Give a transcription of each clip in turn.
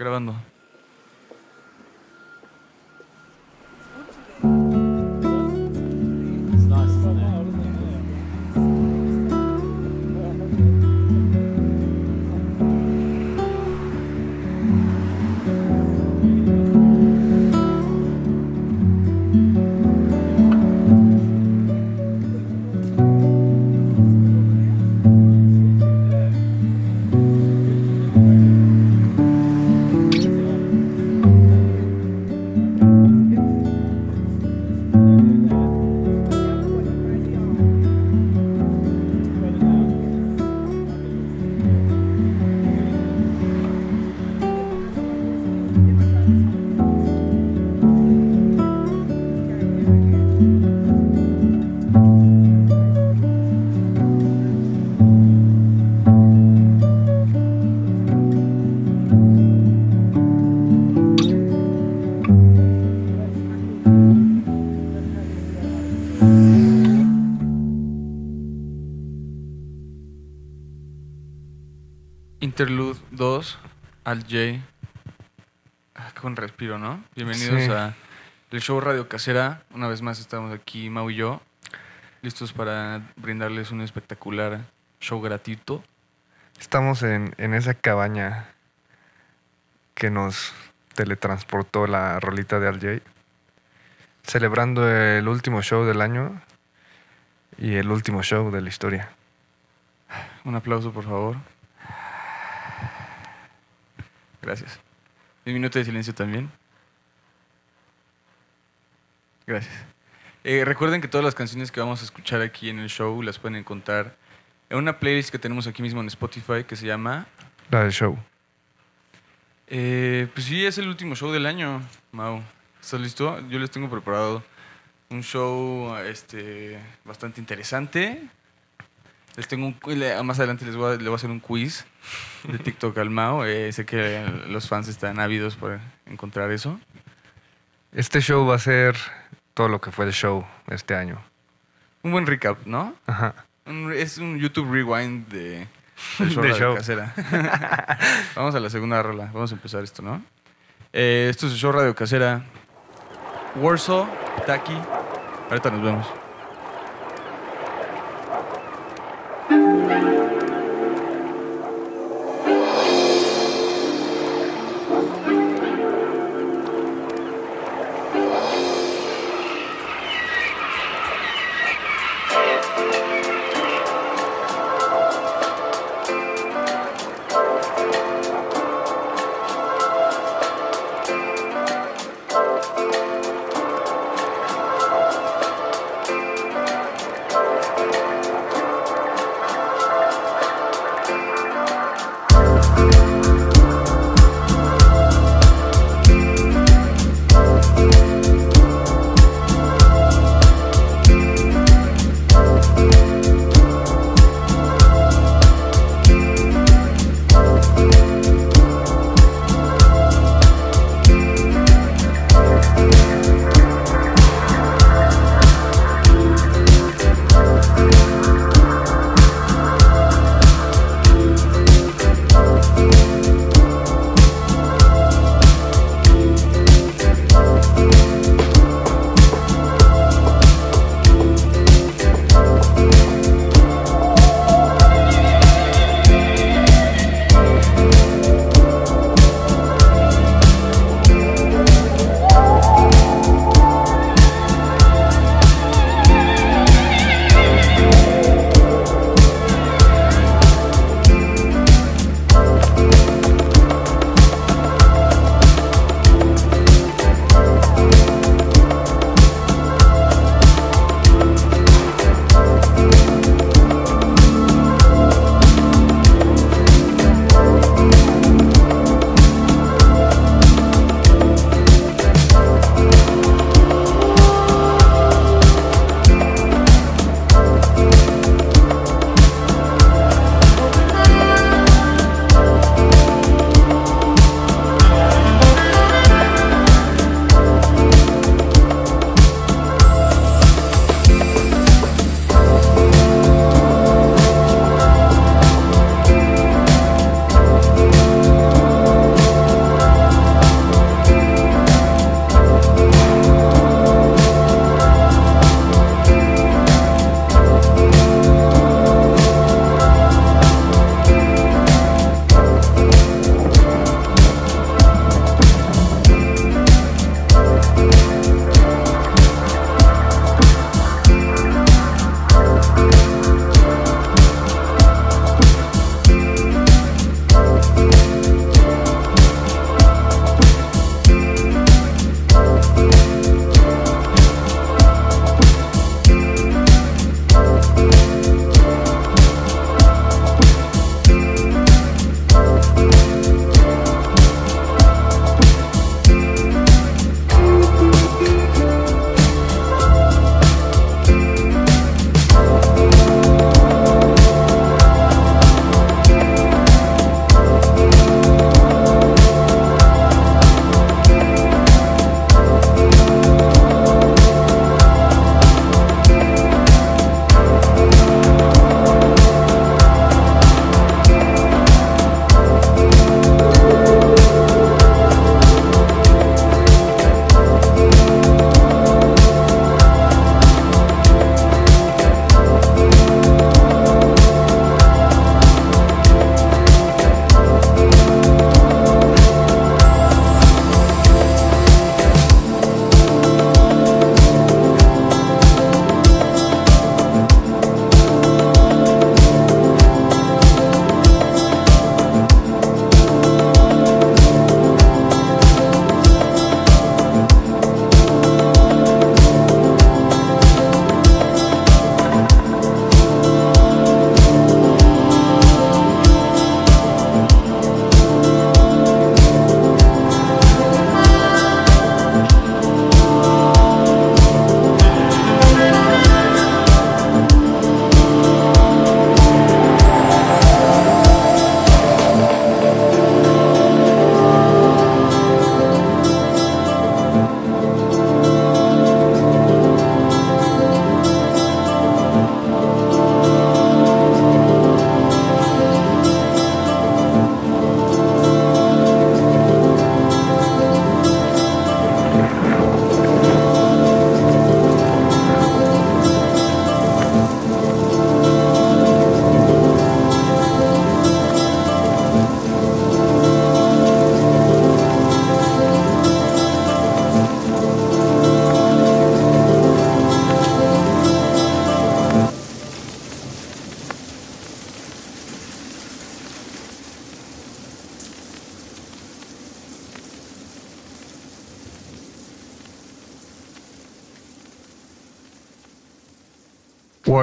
Grabando. Al J. Ah, con respiro, ¿no? Bienvenidos Sí. a el show Radio Casera. Una vez más estamos aquí, Mau y yo, listos para brindarles un espectacular show gratuito. Estamos en, en esa cabaña que nos teletransportó la rolita de RJ. Celebrando el último show del año y el último show de la historia. Un aplauso, por favor. Gracias. Un minuto de silencio también. Gracias. Eh, recuerden que todas las canciones que vamos a escuchar aquí en el show las pueden encontrar en una playlist que tenemos aquí mismo en Spotify que se llama... La del show. Eh, pues sí, es el último show del año, Mau. ¿Estás listo? Yo les tengo preparado un show este, bastante interesante. Les tengo un, más adelante les voy, a, le voy a hacer un quiz de TikTok al Mau. Eh, sé que los fans están ávidos por encontrar eso. Este show va a ser todo lo que fue el show este año. Un buen recap, ¿no? Ajá. Un- es un YouTube rewind de, del show, De Radio show. casera. Vamos a la segunda rola. Vamos a empezar esto, ¿no? Eh, esto es el show Radio Casera. Warsaw, Taki. Ahorita nos vemos.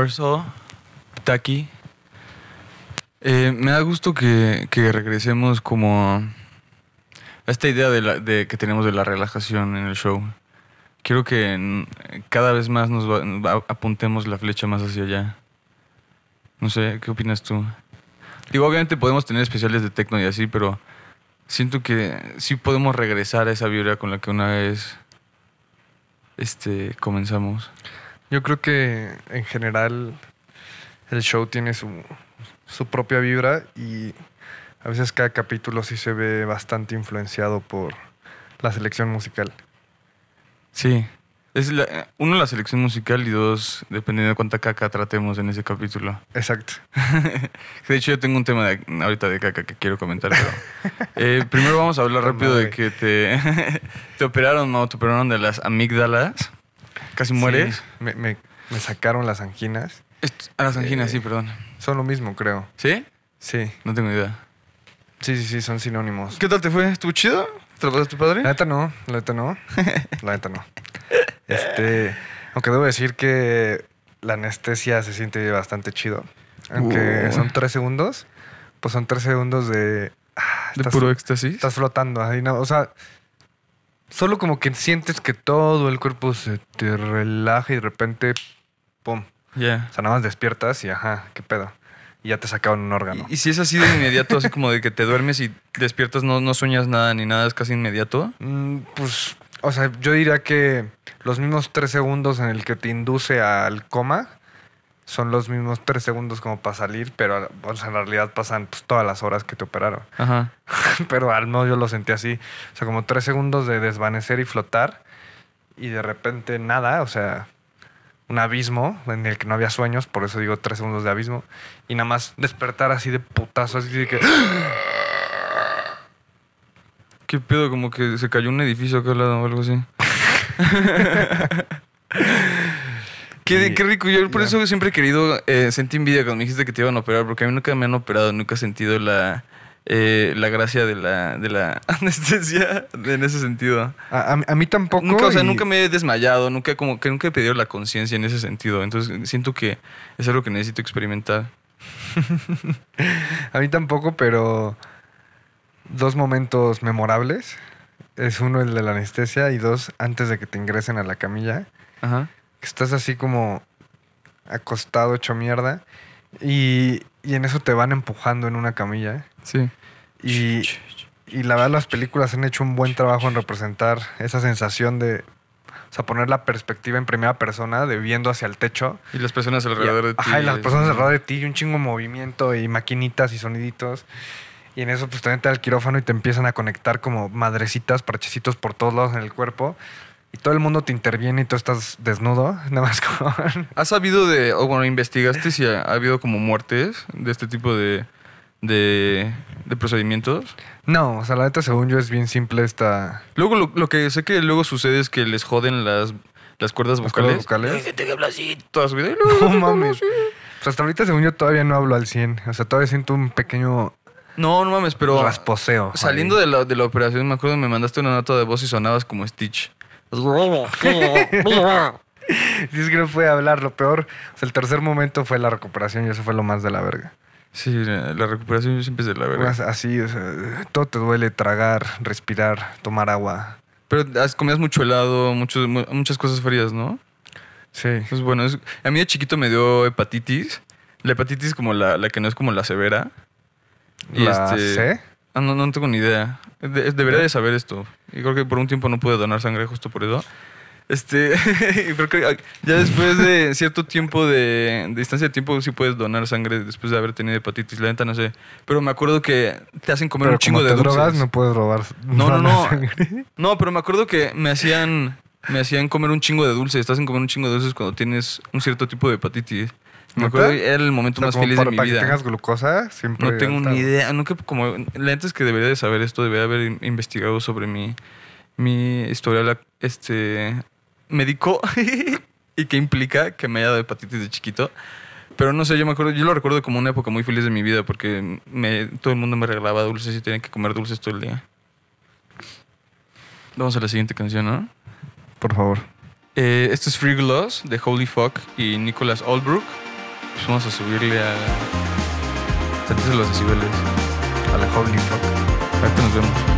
Warsaw, Taki. Eh, me da gusto que, que regresemos como a esta idea de, la- de que tenemos de la relajación en el show. Quiero que cada vez más nos va- apuntemos la flecha más hacia allá. No sé, ¿qué opinas tú? Digo, obviamente podemos tener especiales de techno y así, pero siento que sí podemos regresar a esa vibra con la que una vez este, comenzamos. Yo creo que en general el show tiene su, su propia vibra y a veces cada capítulo sí se ve bastante influenciado por la selección musical. Sí. Es la- uno, la selección musical y dos, dependiendo de cuánta caca tratemos en ese capítulo. Exacto. De hecho, yo tengo un tema de, ahorita de caca que quiero comentar, pero... eh, primero vamos a hablar rápido de que te, te operaron, ¿no? Te operaron de las amígdalas. Casi mueres. Sí, me, me- me sacaron las anginas. Est- A las anginas, Eh, sí, perdón. Son lo mismo, creo. ¿Sí? Sí, No tengo idea. sí, sí, sí, son sinónimos. ¿Qué tal te fue? ¿Estuvo chido? ¿Te lo pasaste padre? La neta no, la neta no. La neta no. Este, aunque debo decir que la anestesia se siente bastante chido. Aunque Uh. son tres segundos, pues son tres segundos de. ah, ¿De puro éxtasis? estás flotando. Ahí no, o sea, solo como que sientes que todo el cuerpo se te relaja y de repente, pum. Ya. O sea, nada más despiertas y ajá, qué pedo. Y ya te sacaron un órgano. ¿Y, y si es así de inmediato, así como de que te duermes y despiertas, no, no sueñas nada ni nada, es casi inmediato? Mm, Pues, o sea, yo diría que los mismos tres segundos en el que te induce al coma son los mismos tres segundos como para salir, pero o sea, en realidad pasan pues, todas las horas que te operaron. Ajá. pero al menos yo lo sentí así. O sea, como tres segundos de desvanecer y flotar y de repente nada, o sea, un abismo en el que no había sueños, por eso digo tres segundos de abismo, y nada más despertar así de putazo, así de que... ¿Qué pedo? Como que se cayó un edificio acá al lado o algo así. qué, rico. Yo por eso siempre he querido, eh, sentí envidia cuando me dijiste que te iban a operar, porque a mí nunca me han operado, nunca he sentido la, eh, la gracia de la, de la anestesia en ese sentido. A, a mí- a mí tampoco. Nunca, o sea, y- nunca me he desmayado, nunca como que nunca he pedido la conciencia en ese sentido. Entonces siento que es algo que necesito experimentar. A mí tampoco, pero dos momentos memorables. Es uno el de la anestesia y dos antes de que te ingresen a la camilla. Ajá. Que estás así como acostado, hecho mierda. Y, y en eso te van empujando en una camilla. Sí. Y, y la verdad las películas han hecho un buen trabajo en representar esa sensación de... O sea, poner la perspectiva en primera persona de viendo hacia el techo. Y las personas alrededor de ti. Ajá, y las personas alrededor de ti y un chingo de movimiento y maquinitas y soniditos. Y en eso pues te meten al quirófano y te empiezan a conectar como madrecitas, parchecitos por todos lados en el cuerpo. Y todo el mundo te interviene y tú estás desnudo, nada más con... ¿Has sabido de, o bueno, investigaste si ha, ha habido como muertes de este tipo de, de, de procedimientos? No, o sea, la neta según yo es bien simple esta... Luego lo, lo que sé que luego sucede es que les joden las, las cuerdas las vocales. vocales. gente que habla así toda su vida. No mames. Pues hasta ahorita según yo todavía no hablo al 100. O sea, todavía siento un pequeño No, no mames, pero rasposeo. saliendo de la, de la operación, me acuerdo me mandaste una nota de voz y sonabas como Stitch. Sí, es que no puede hablar. Lo peor, o sea, el tercer momento fue la recuperación y eso fue lo más de la verga. Sí, la, recuperación siempre es de la verga. Así, o sea, todo te duele, tragar, respirar, tomar agua. Pero comías mucho helado, muchos- muchas cosas frías, ¿no? Sí. Pues bueno, es- a mí de chiquito me dio hepatitis. La hepatitis como la, la que no es como la severa. Y ¿La este- C? Ah, no, no tengo ni idea. De- debería de saber esto. Y creo que por un tiempo no pude donar sangre justo por eso. Este, y creo que ya después de cierto tiempo de, de distancia de tiempo sí puedes donar sangre después de haber tenido hepatitis. La neta no sé. Pero me acuerdo que te hacen comer Pero un chingo como de te dulces. drogas, no puedes robar. No, no, no. sangre. No, pero me acuerdo que me hacían, me hacían comer un chingo de dulces. Estás en comer un chingo de dulces cuando tienes un cierto tipo de hepatitis. Me acuerdo que era el momento O sea, más feliz para, de mi para que vida. tengas glucosa, siempre. No tengo ni idea. Nunca, como, la neta es que debería de saber esto, debería haber in- investigado sobre mi, mi historial este, médico y qué implica que me haya dado hepatitis de chiquito. Pero no sé, yo me acuerdo, yo lo recuerdo como una época muy feliz de mi vida porque me, todo el mundo me regalaba dulces y tenía que comer dulces todo el día. Vamos a la siguiente canción, ¿no? Por favor. Eh, esto es Free Gloss de Holy Fuck y Nicholas Albrook. Pues vamos a subirle a. Tantito los decibeles. A la Holy Fuck. Ahorita nos vemos.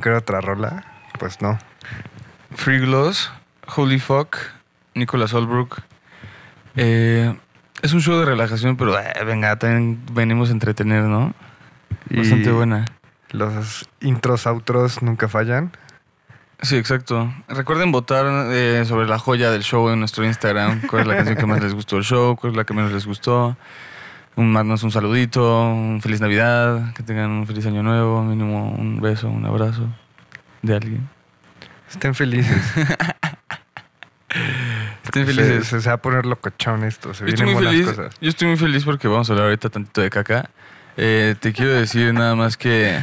Creyeron que era otra rola. Pues no. Free Gloss, Holy Fuck, Nicholas Holbrook. Eh, es un show de relajación, pero eh, venga, también venimos a entretener, ¿no? Bastante Y buena. Los intros, outros nunca fallan. Sí, exacto. Recuerden votar eh, sobre la joya del show en nuestro Instagram. ¿Cuál es la canción que más les gustó del show? ¿Cuál es la que menos les gustó? Un, mandarnos un saludito, un feliz Navidad, que tengan un feliz año nuevo, mínimo un beso, un abrazo de alguien. Estén felices. Estén felices. se, se va a poner locochón esto. Se Yo vienen buenas feliz, cosas. yo estoy muy feliz porque vamos a hablar ahorita tantito de caca. Eh, te quiero decir nada más que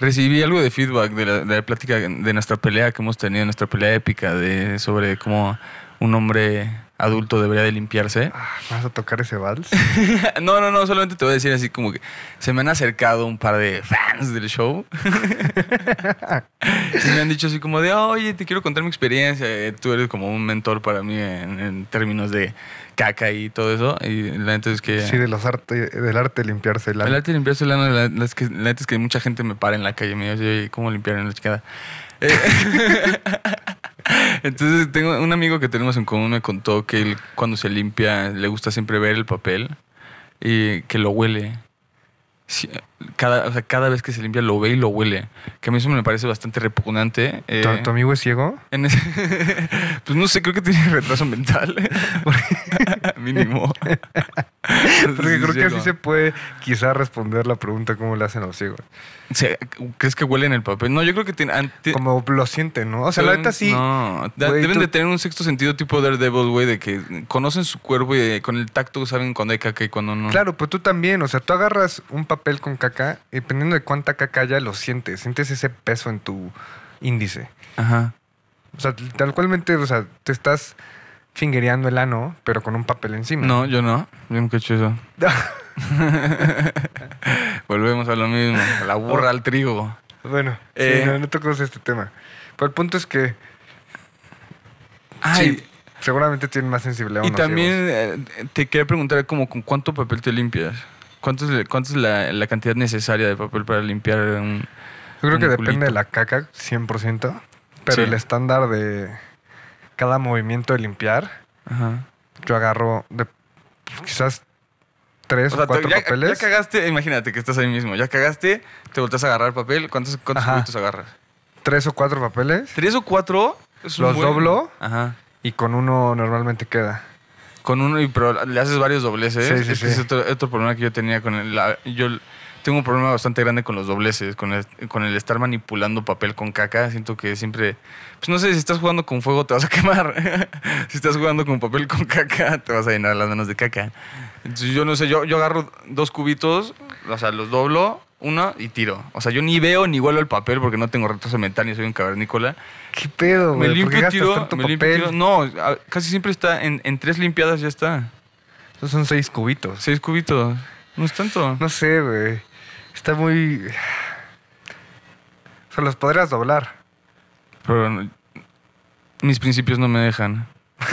recibí algo de feedback de la, de la plática de nuestra pelea que hemos tenido, nuestra pelea épica de sobre cómo un hombre adulto debería de limpiarse. Ah, ¿Vas a tocar ese vals? No, no, no, solamente te voy a decir así como que se me han acercado un par de fans del show. y me han dicho así como de, oye, te quiero contar mi experiencia. eh, Tú eres como un mentor para mí en, en términos de caca y todo eso. Y la neta es que... Sí, de los arte, del arte de limpiarse el El ano. arte de limpiarse el ano, la, la- es que, la neta es que mucha gente me para en la calle y me dice, oye, ¿cómo limpiar en la chingada? Entonces, tengo un amigo que tenemos en común me contó que él, cuando se limpia le gusta siempre ver el papel y que lo huele. Sí, Cada, o sea, cada vez que se limpia lo ve y lo huele. Que a mí eso me parece bastante repugnante. eh, ¿Tu, tu amigo es ciego? en ese- pues no sé, creo que tiene retraso mental. Mínimo. Porque creo que así se puede quizá responder la pregunta cómo le hacen a los ciegos. ¿Crees que huelen el papel? No, yo creo que tiene. an- ti- Como lo sienten, ¿no? O sea, la neta sí. No, deben tú- de tener un sexto sentido tipo Daredevil, güey, de que conocen su cuerpo y de- con el tacto saben cuando hay caca y cuando no. Claro, pero tú también, o sea, tú agarras un papel con caca y dependiendo de cuánta caca haya, lo sientes. Sientes ese peso en tu índice. Ajá. O sea, tal cualmente, o sea, te estás fingereando el ano, pero con un papel encima. No, yo no. Yo nunca he hecho eso. Volvemos a lo mismo. a La burra al trigo. bueno, Eh. sí, no, no tocamos este tema. Pero el punto es que Ay, sí, seguramente tienen más sensibilidad. y también eh, te quería preguntar como con cuánto papel te limpias. ¿Cuánto es, cuánto es la, la cantidad necesaria de papel para limpiar un... Yo creo que depende de la caca, 100%. Pero Sí. el estándar de cada movimiento de limpiar, Ajá. yo agarro de pues, quizás tres O o, sea, cuatro ya, papeles. ya cagaste, imagínate que estás ahí mismo. Ya cagaste, te volteas a agarrar papel. ¿Cuántos, cuántos cubitos agarras? tres o cuatro papeles ¿Tres o cuatro? Es Los buen- doblo. Ajá. y con uno normalmente queda. Con uno, y pero le haces varios dobleces. Sí, sí, es que sí. es otro, otro problema que yo tenía con el. la- yo tengo un problema bastante grande con los dobleces, con el, con el estar manipulando papel con caca. Siento que siempre. Pues no sé, si estás jugando con fuego te vas a quemar. si estás jugando con papel con caca, te vas a llenar las manos de caca. Entonces yo no sé, yo, yo agarro dos cubitos, o sea, los doblo, uno y tiro. O sea, yo ni veo ni huelo el papel porque no tengo retraso mental ni soy un cavernícola. ¿Qué pedo, Me güey? ¿Por qué limpio, tiro, tanto me limpio, tiro. No, casi siempre está en, en tres limpiadas ya está. Esos son seis cubitos. Seis cubitos. No es tanto. No sé, güey. Está muy... O sea, los podrías doblar. Pero no- mis principios no me dejan.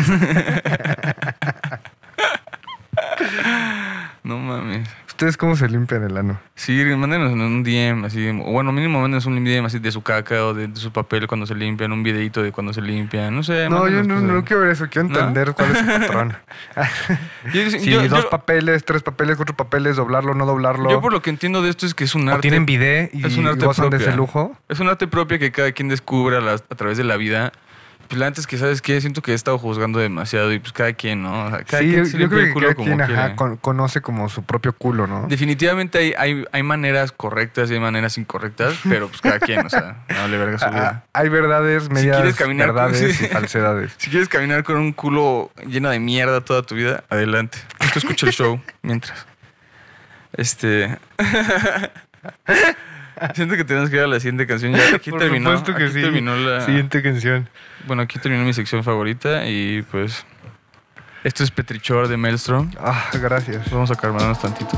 no mames. ¿Ustedes cómo se limpian el ano? Sí, mándenos en un DM, así. O bueno, mínimo mándenos un DM así de su caca o de, de su papel cuando se limpian, un videito de cuando se limpian. No sé. No, yo no, no quiero ver eso. Quiero ¿No? entender cuál es su patrón. Yo- Sí, yo- dos yo- papeles, tres papeles, cuatro papeles, doblarlo, no doblarlo. Yo por lo que entiendo de esto es que es un o arte. tienen bidet y, es un arte gozan de propia. ese lujo. Es un arte propio que cada quien descubre a, las- a través de la vida. Pues la antes que, ¿sabes qué? Siento que he estado juzgando demasiado y pues cada quien, ¿no? O sea, cada sí, quien yo, se yo creo el que culo cada como quien ajá, con- conoce como su propio culo, ¿no? Definitivamente hay, hay, hay maneras correctas y hay maneras incorrectas, pero pues cada quien, o sea, no vale verga su Ah, vida. hay verdades, medias caminar verdades y falsedades. Si quieres caminar con un culo lleno de mierda toda tu vida, adelante. Tú escucha el show mientras. Este. Siento que tenemos que ir a la siguiente canción. Ya aquí Por terminó. supuesto que aquí sí. terminó la. Siguiente canción. Bueno, aquí terminó mi sección favorita y pues. Esto es Petrichor de Maelstrom. Ah, gracias. Vamos a calmarnos tantito.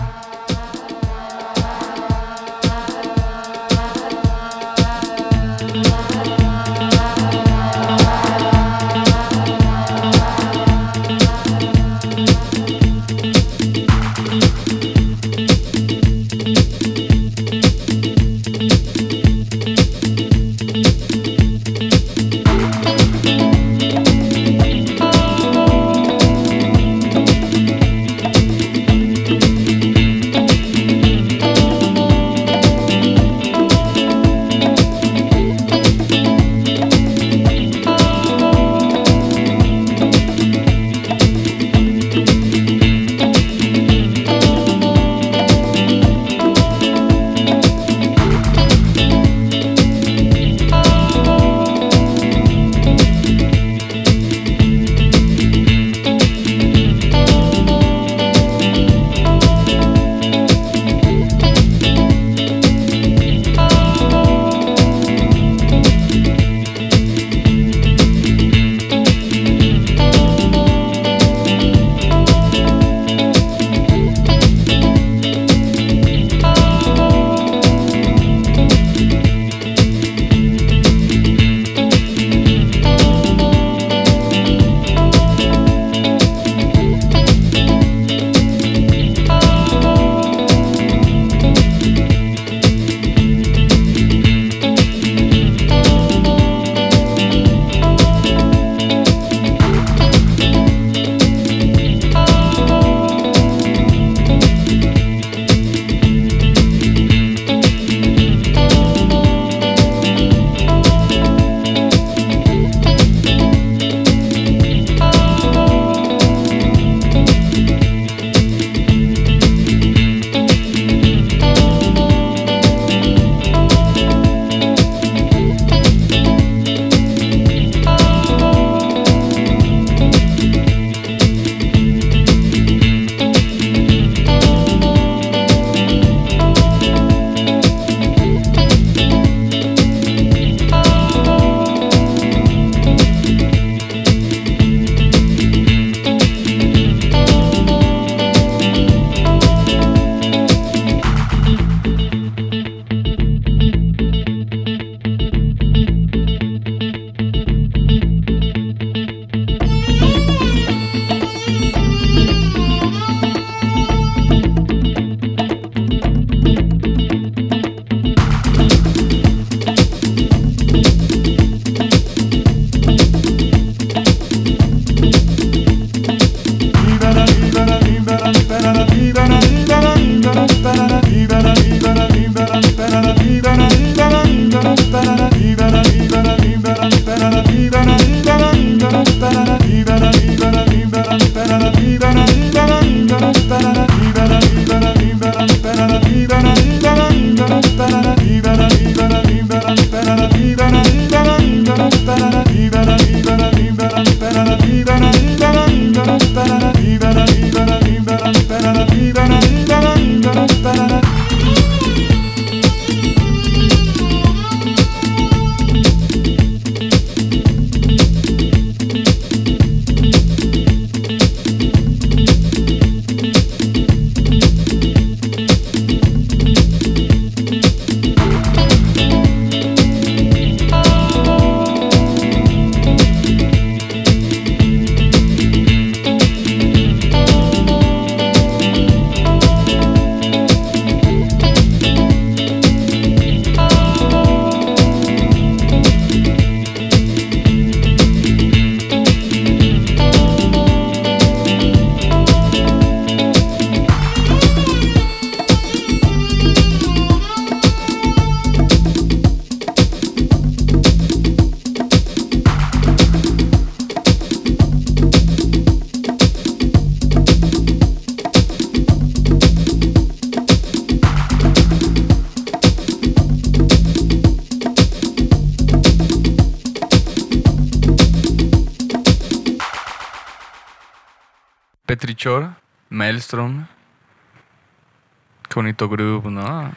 Qué bonito grupo, ¿no?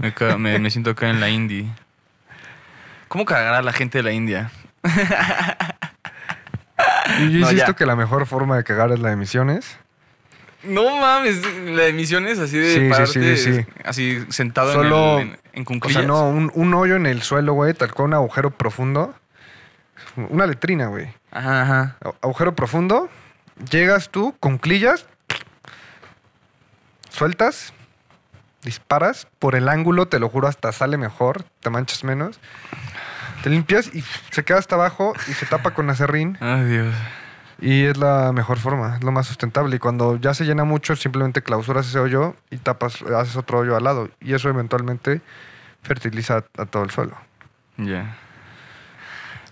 Me, ca- me- me siento acá en la indie. ¿Cómo cagará la gente de la India? Y yo No, insisto ya. que la mejor forma de cagar es la de misiones. No mames, la emisión es así de Sí, sí, pararte, sí, sí. así sentado Solo- en, el, en, en O cuclillas. sea, no, un, un hoyo en el suelo, güey, tal cual un agujero profundo. Una letrina, güey. Ajá, ajá. A- Agujero profundo. Llegas tú, conclillas. Sueltas. Disparas. Por el ángulo, te lo juro, hasta sale mejor. Te manchas menos. Te limpias y se queda hasta abajo y se tapa con acerrín. Ay, Dios. Y es la mejor forma, es lo más sustentable. Y cuando ya se llena mucho, simplemente clausuras ese hoyo y tapas, haces otro hoyo al lado. Y eso eventualmente fertiliza a, a todo el suelo. Ya.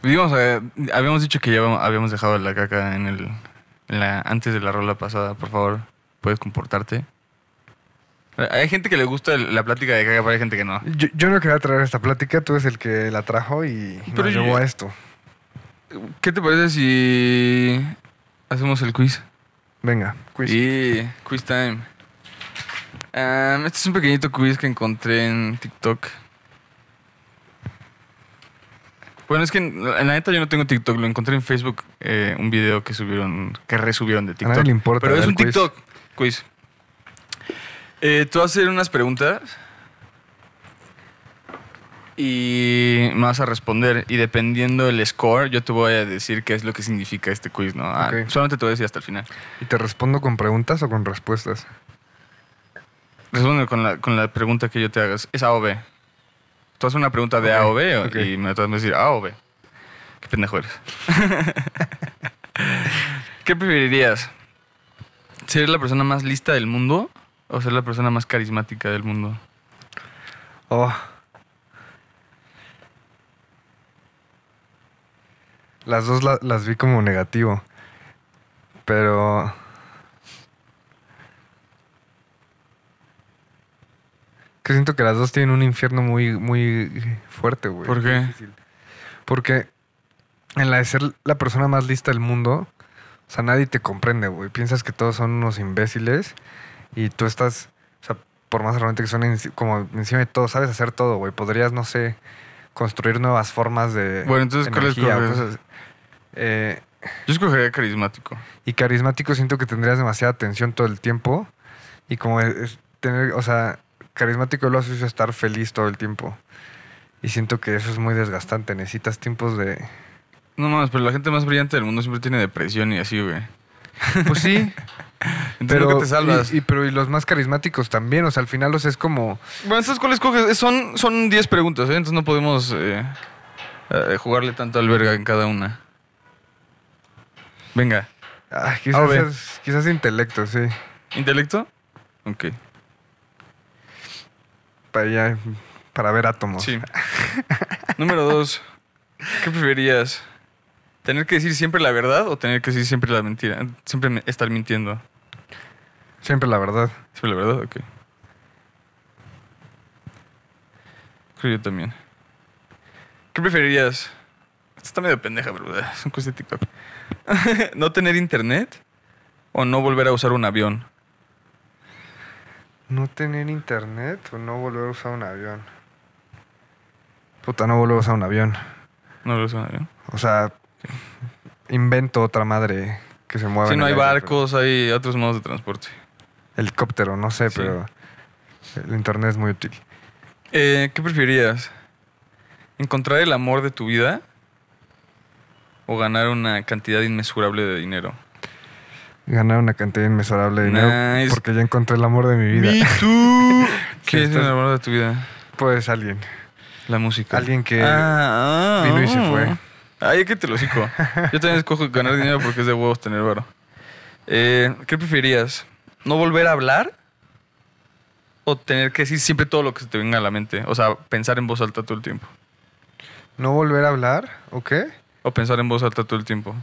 Digamos, eh, habíamos dicho que ya habíamos- habíamos dejado la caca en el. en la, antes de la rola pasada. Por favor, puedes comportarte. Hay gente que le gusta la plática de caca, pero hay gente que no. Yo, yo no quería traer esta plática, tú eres el que la trajo y Pero nos yo- llevó a esto. ¿Qué te parece si hacemos el quiz? Venga, quiz. Sí, quiz time. Este es un pequeñito quiz que encontré en TikTok. Bueno, es que en, en la neta yo no tengo TikTok, lo encontré en Facebook, eh, un video que subieron, que resubieron de nadie TikTok. le importa Pero es un quiz. TikTok quiz. Eh, tú vas a hacer unas preguntas y me vas a responder. Y dependiendo del score, yo te voy a decir qué es lo que significa este quiz, ¿no? Ah, Ok. Solamente te voy a decir hasta el final. ¿Y te respondo con preguntas o con respuestas? Responde con la, con la pregunta que yo te hagas. ¿Es A o B? Tú haces una pregunta de A o B o- ok. y me vas a decir A o B. Qué pendejo eres. ¿Qué preferirías? ¿Ser la persona más lista del mundo o ser la persona más carismática del mundo? Oh. Las dos la- las vi como negativo. Pero. Que siento que las dos tienen un infierno muy, muy fuerte, güey. ¿Por qué? Porque en la de ser la persona más lista del mundo, o sea, nadie te comprende, güey. Piensas que todos son unos imbéciles y tú estás, o sea, por más realmente que son como encima de todo, sabes hacer todo, güey. Podrías, no sé, construir nuevas formas de Bueno, entonces, ¿cuál energía escoges? cosas- Eh, Yo escogería carismático. y carismático siento que tendrías demasiada atención todo el tiempo y como es, tener, o sea, carismático lo haces estar feliz todo el tiempo. Y siento que eso es muy desgastante. Necesitas tiempos de... No mames, pero la gente más brillante del mundo siempre tiene depresión y así, güey. Pues sí, Entonces pero, nunca te salvas. Y, y- pero y los más carismáticos también, o sea, al final los es como... Bueno, entonces, ¿cuál escoges? Son, son 10 preguntas, ¿eh? Entonces no podemos eh, eh, jugarle tanto al verga en cada una. Venga. ah, quizás, quizás intelecto, sí. ¿Intelecto? Ok. Para, ya- para ver átomos. Sí. Número dos. ¿Qué preferirías? ¿Tener que decir siempre la verdad o tener que decir siempre la mentira? Siempre estar mintiendo. Siempre la verdad. Siempre la verdad, ok. Creo yo también. ¿Qué preferirías? Esto está medio pendeja, pero eh, es un quiz de TikTok. ¿No tener internet o no volver a usar un avión? No tener internet o no volver a usar un avión. Puta, no volver a usar un avión. No volver a usar un avión. O sea, invento otra madre que se mueva. Si en no hay barcos, hay otros modos de transporte. Helicóptero, no sé, Sí. pero el internet es muy útil. Eh, ¿Qué preferirías? ¿Encontrar el amor de tu vida o ganar una cantidad inmesurable de dinero? Ganar una cantidad inmesurable de dinero Nice. porque ya encontré el amor de mi vida. too. Sí, ¿Qué es el amor de tu vida? Pues alguien. La música. Alguien que Ah, vino y se ah. fue. Ay, que te lo hocico. Yo también escojo ganar dinero porque es de huevos tener varo. Eh, ¿Qué preferías? ¿No volver a hablar? ¿O tener que decir siempre todo lo que se te venga a la mente? O sea, pensar en voz alta todo el tiempo. no volver a hablar, ¿o qué? O pensar en voz alta todo el tiempo.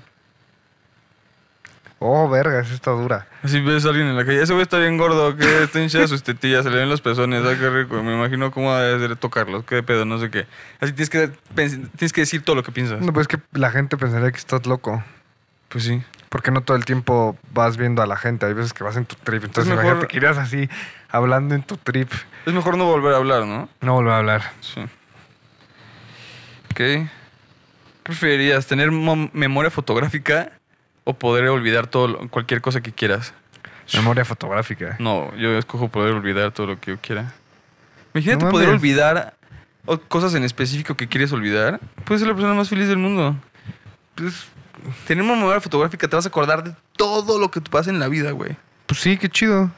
Oh, verga, esa está dura. Así ves a alguien en la calle, ese güey está bien gordo, que está hinchada sus tetillas, se le ven los pezones, ah, qué rico. Me imagino cómo debe ser tocarlos, qué pedo, no sé qué. Así tienes que, tienes que decir todo lo que piensas. No, pues es que la gente pensaría que estás loco. Pues sí. Porque no todo el tiempo vas viendo a la gente. Hay veces que vas en tu trip. Entonces, mejor- imagínate que irías así, hablando en tu trip. Es mejor no volver a hablar, ¿no? No volver a hablar. Sí. Ok. ¿Qué preferirías? ¿Tener mo- memoria fotográfica o poder olvidar todo, cualquier cosa que quieras? Memoria fotográfica. No, yo escojo poder olvidar todo lo que yo quiera. Imagínate No poder mames. olvidar o- cosas en específico que quieres olvidar. Puedes ser la persona más feliz del mundo. Pues, tener una memoria fotográfica te vas a acordar de todo lo que te pasa en la vida, güey. Pues sí, qué chido.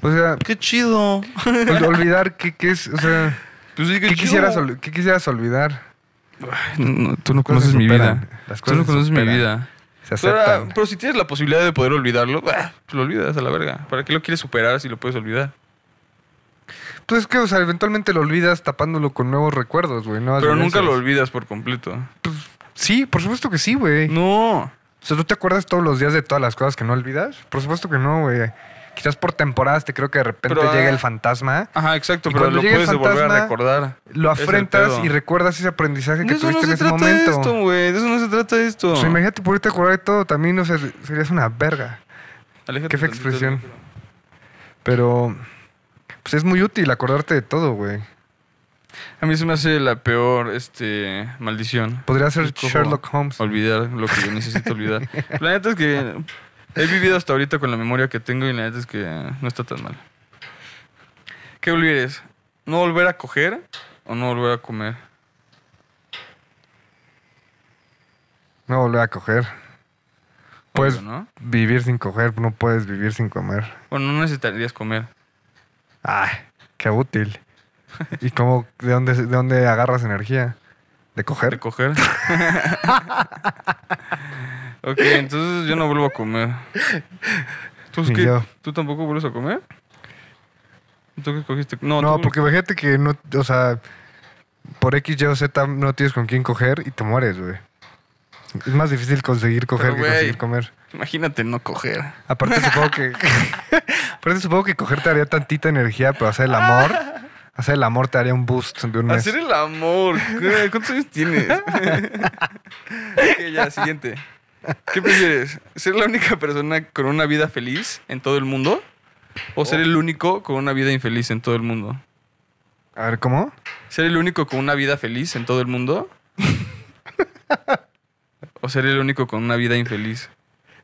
O sea, ¡Qué chido! olvidar qué, qué es. O sea, Pues sí, qué, ¿qué quisieras, qué quisieras olvidar? Ay, no, tú no Cosas conoces mi vida. Las Tú no cosas conoces mi vida. Se Pero, aceptan. pero si tienes la posibilidad de poder olvidarlo, bah, pues lo olvidas a la verga. ¿Para qué lo quieres superar si lo puedes olvidar? Pues es que, o sea, eventualmente lo olvidas tapándolo con nuevos recuerdos, güey. Pero nunca lo olvidas por completo. Sí, por supuesto que sí, güey. No. O sea, ¿tú te acuerdas todos los días de todas las cosas que no olvidas? Por supuesto que no, güey. Quizás por temporadas te creo que de repente Pero, llega ah, el fantasma, Ajá, exacto, pero lo puedes volver a fantasma, recordar. lo afrentas y recuerdas ese aprendizaje De que eso no tuviste se en ese trata momento. esto, güey. De eso no se trata esto. O sea, imagínate poderte acordar de todo, también, o sea, serías una verga. Aléjate qué fea expresión. Pero, pues es muy útil acordarte de todo, güey. A mí se me hace la peor este, maldición. Podría ser Sherlock Holmes. Olvidar lo que yo necesito olvidar. La neta es que he vivido hasta ahorita con la memoria que tengo y la neta es que no está tan mal. ¿Qué olvides? ¿No volver a coger o no volver a comer? No volver a coger. Puedes Obvio, ¿no? vivir sin coger, no puedes vivir sin comer. Bueno, no necesitarías comer. Ay, qué útil. ¿Y cómo, de dónde, de dónde agarras energía? ¿De ¿De coger? ok, entonces yo no vuelvo a comer. ¿Tú, qué? yo. ¿Tú tampoco vuelves a comer? ¿Tú qué escogiste? No, No, tú- porque imagínate que no, o sea, por X, Y o Z no tienes con quién coger y te mueres, güey. Es más difícil conseguir coger Pero, que conseguir comer. Imagínate no coger. Aparte supongo que aparte supongo que coger te daría tantita energía, pero hacer el amor, hacer el amor te daría un boost de un mes. Hacer el amor. ¿Cuántos años tienes? ok, ya, siguiente. ¿Qué prefieres? ¿Ser la única persona con una vida feliz en todo el mundo? ¿O ser el único con una vida infeliz en todo el mundo? A ver, ¿cómo? ¿Ser el único con una vida feliz en todo el mundo? ¿O ser el único con una vida infeliz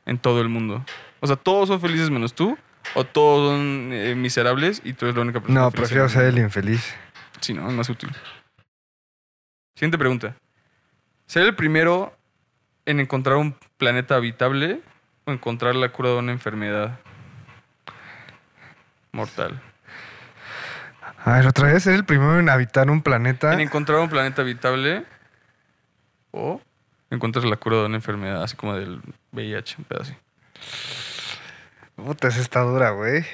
en todo el mundo? O sea, ¿todos son felices menos tú? ¿O todos son eh, miserables y tú eres la única persona No, feliz prefiero ser el infeliz. Sí, no, es más útil. Siguiente pregunta. ¿Ser el primero en encontrar un planeta habitable o encontrar la cura de una enfermedad mortal? A ver, otra vez, ser el primero en habitar un planeta. En encontrar un planeta habitable o encontrar la cura de una enfermedad, así como del VIH, un pedo así. Puta, esa está dura, güey.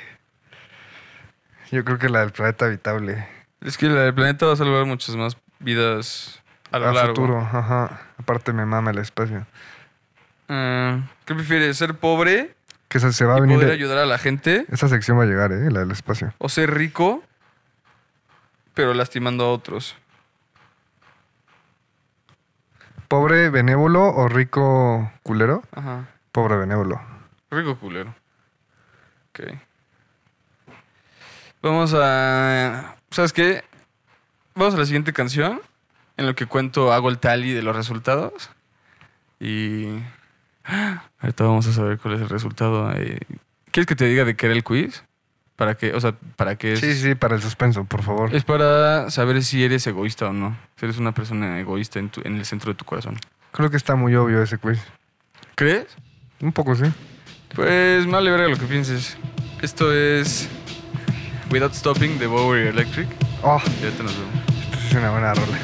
Yo creo que la del planeta habitable. Es que el planeta va a salvar muchas más vidas a lo A largo. futuro, ajá. Aparte me mama el espacio. Ah, ¿Qué prefieres? ¿Ser pobre Que se va a y venir. poder de- ayudar a la gente? Esa sección va a llegar, eh, la del espacio. ¿O ser rico pero lastimando a otros? ¿Pobre benévolo o rico culero? Ajá. Pobre benévolo. Rico culero. Ok. Vamos a. ¿Sabes qué? Vamos a la siguiente canción. En lo que cuento, hago el tally de los resultados. Y. Ahorita vamos a saber cuál es el resultado. Eh, ¿Quieres que te diga de qué era el quiz? ¿Para qué? O sea, ¿para qué es? Sí, sí, para el suspenso, por favor. Es para saber si eres egoísta o no. Si eres una persona egoísta en, tu- en el centro de tu corazón. Creo que está muy obvio ese quiz. ¿Crees? Un poco, sí. Pues me vale verga lo que pienses. Esto es Without Stopping de Bowery Electric. Oh, Y ahorita nos vemos. esto es una buena rola.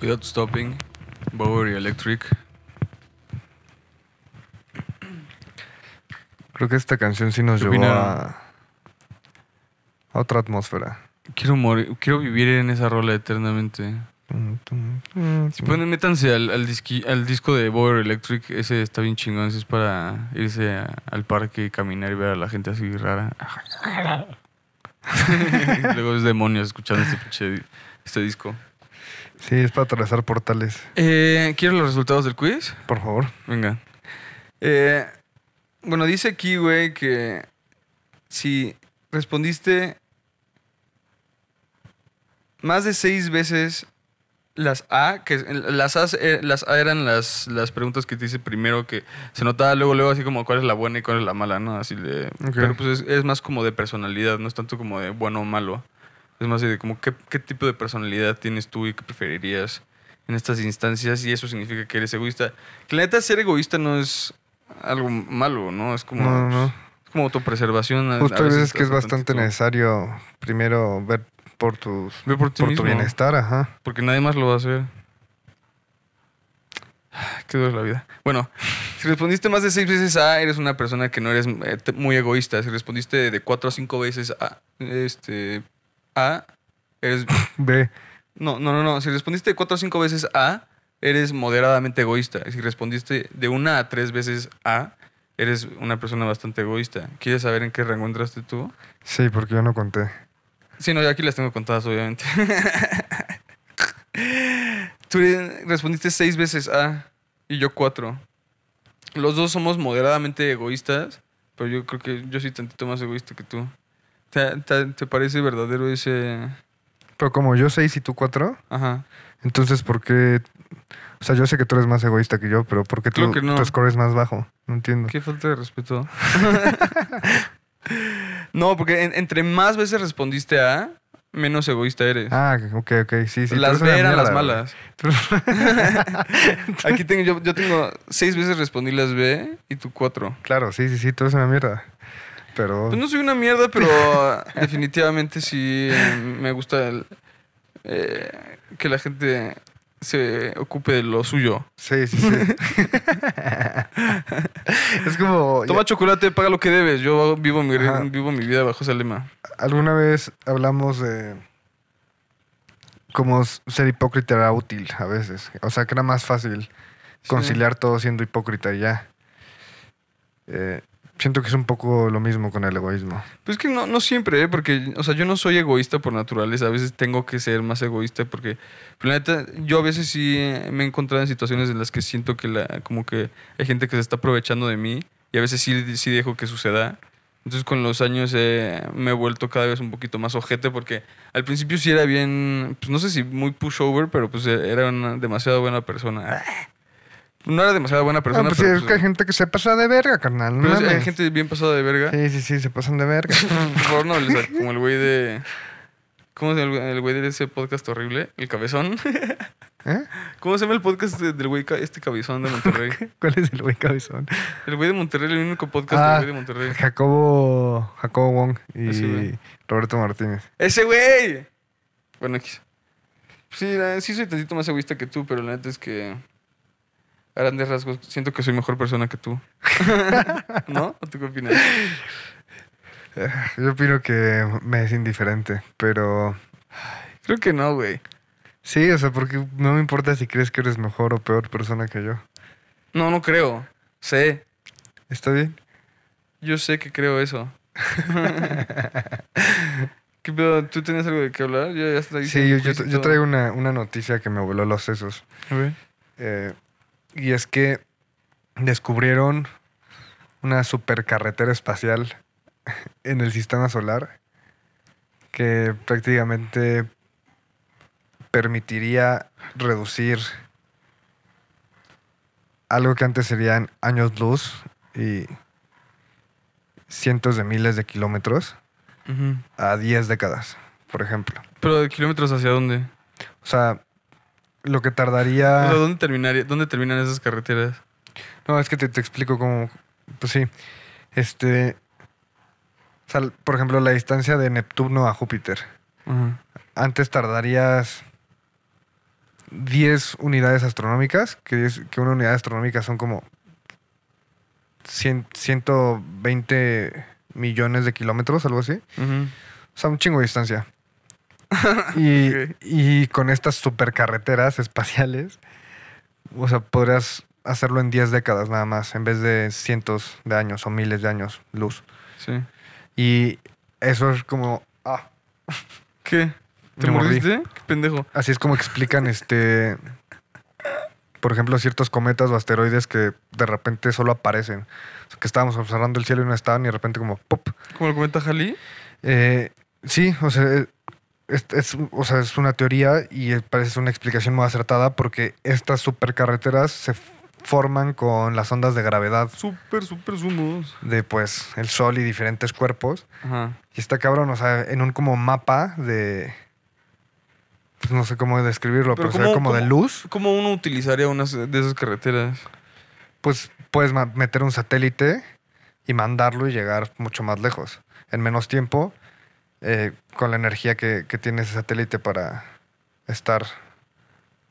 Without Stopping, Bowery Electric. Creo que esta canción sí nos ¿Qué llevó a, a otra atmósfera. Quiero morir, quiero vivir en esa rola eternamente. Si pueden, métanse al, al, disqui- al disco de Bowery Electric, ese está bien chingón, ese es para irse a- al parque y caminar y ver a la gente así rara. Luego es demonios escuchando este, este disco. Sí, es para atravesar portales. Eh, ¿Quieren los resultados del quiz? Por favor. Venga. Eh, bueno, dice aquí, güey, que si respondiste más de seis veces las A, que las A, eh, las A eran las, las preguntas que te hice primero, que se notaba luego, luego así como cuál es la buena y cuál es la mala, ¿no? Así de... Pero pues es, es más como de personalidad, no es tanto como de bueno o malo. Es más de como qué, qué tipo de personalidad tienes tú y qué preferirías en estas instancias y eso significa que eres egoísta. Que la neta ser egoísta no es algo malo, ¿no? Es como, No, no. es como autopreservación. Justo a veces que es bastante necesario primero ver por tus Ve por ti por mismo, tu bienestar, ajá. Porque nadie más lo va a hacer. Qué dura la vida. Bueno, si respondiste más de seis veces A, eres una persona que no eres eh, muy egoísta. Si respondiste de cuatro a cinco veces A, este, A, eres Ve, No, no, no, no. Si respondiste cuatro o cinco veces A, eres moderadamente egoísta. Si respondiste de una a tres veces A, eres una persona bastante egoísta. ¿Quieres saber en qué rango entraste tú? sí, porque yo no conté. Sí, no, yo aquí las tengo contadas, obviamente. tú respondiste seis veces A y yo cuatro. Los dos somos moderadamente egoístas, pero yo creo que yo soy tantito más egoísta que tú. ¿Te, te- te parece verdadero ese, Pero como yo seis y tú cuatro, Ajá. entonces ¿por qué? O sea, yo sé que tú eres más egoísta que yo, pero ¿por qué tú, no. tu score es más bajo? No entiendo. Qué falta de respeto. no, porque en- entre más veces respondiste a, menos egoísta eres. Ah, ok, ok, sí, sí. las B eran las malas. Aquí tengo, yo, yo tengo seis veces respondí las B y tú cuatro. Claro, sí, sí, sí, tú eres una mierda. Pero... Pues no soy una mierda, pero definitivamente sí eh, me gusta el, eh, que la gente se ocupe de lo suyo. Sí, sí, sí. es como... Toma chocolate, paga lo que debes. Yo vivo mi, Ajá. vivo mi vida bajo ese lema. Alguna vez hablamos de cómo ser hipócrita era útil a veces. O sea, que era más fácil conciliar todo siendo hipócrita y ya. Eh, siento que es un poco lo mismo con el egoísmo. Pues es que no, no siempre, ¿eh? porque, o sea, yo no soy egoísta por naturaleza. A veces tengo que ser más egoísta porque, pues, la neta, yo a veces sí me he encontrado en situaciones en las que siento que la, como que hay gente que se está aprovechando de mí y a veces sí, sí dejo que suceda. Entonces con los años eh, me he vuelto cada vez un poquito más ojete porque al principio sí era bien, pues no sé si muy pushover, pero pues era una demasiado buena persona. No era demasiado buena Ah, persona, pues sí, pero es pues, que hay gente que se pasa de verga, carnal. no pero sí, hay gente bien pasada de verga. Sí, sí, sí, se pasan de verga. Por favor, no como el güey de. ¿Cómo se llama el- güey de ese podcast horrible? El cabezón. ¿Eh? ¿Cómo se llama el podcast de- del güey este cabezón de Monterrey? ¿Cuál es el güey cabezón? El güey de Monterrey, el único podcast Ah. del güey de Monterrey. Jacobo, Jacobo Wong y. Roberto Martínez. ¡Ese güey! Bueno, X. Sí, sí soy tantito más egoísta que tú, pero la neta es que. A grandes rasgos, siento que soy mejor persona que tú. ¿No? ¿O tú qué opinas? Yo opino que me es indiferente, pero Creo que no, güey. sí, o sea, porque no me importa si crees que eres mejor o peor persona que yo. No, no creo. Sé. ¿Está bien? Yo sé que creo eso. ¿Qué pedo? ¿Tú tenías algo de qué hablar? Yo ya estoy Sí, yo, yo, yo traigo una, una noticia que me voló los sesos. A ver. Eh, y es que descubrieron una supercarretera espacial en el sistema solar que prácticamente permitiría reducir algo que antes serían años luz y cientos de miles de kilómetros a 10 décadas, por ejemplo. Pero de kilómetros hacia dónde? O sea, lo que tardaría... sea, ¿dónde terminaría? ¿Dónde terminan esas carreteras? No, es que te, te explico cómo. Pues sí. Este. O sea, por ejemplo, la distancia de Neptuno a Júpiter. Antes tardarías 10 unidades astronómicas, que, 10 que una unidad astronómica son como 100 120 millones de kilómetros, algo así. Ujú. O sea, un chingo de distancia. Y, y con estas supercarreteras espaciales, o sea, podrías hacerlo en 10 décadas nada más, en vez de cientos de años o miles de años luz. Sí. Y eso es como... Ah, ¿Qué? ¿Te Me mordí. mordiste? ¿Qué pendejo? así es como explican este... Por ejemplo, ciertos cometas o asteroides que de repente solo aparecen. O sea, que estábamos observando el cielo y no estaban y de repente como ¡pop! ¿Cómo lo comenta Jali? Eh, sí, o sea, eh, es, es- o sea, es una teoría y parece una explicación muy acertada porque estas supercarreteras se forman con las ondas de gravedad Súper, súper sumos. de pues el Sol y diferentes cuerpos. Ajá. Y está cabrón, o sea, en un como mapa de... Pues no sé cómo describirlo, Pero pero, se ve ¿cómo- como de luz. ¿Cómo uno utilizaría unas de esas carreteras? Pues puedes meter un satélite y mandarlo y llegar mucho más lejos. En menos tiempo, eh, con la energía que, que tiene ese satélite para estar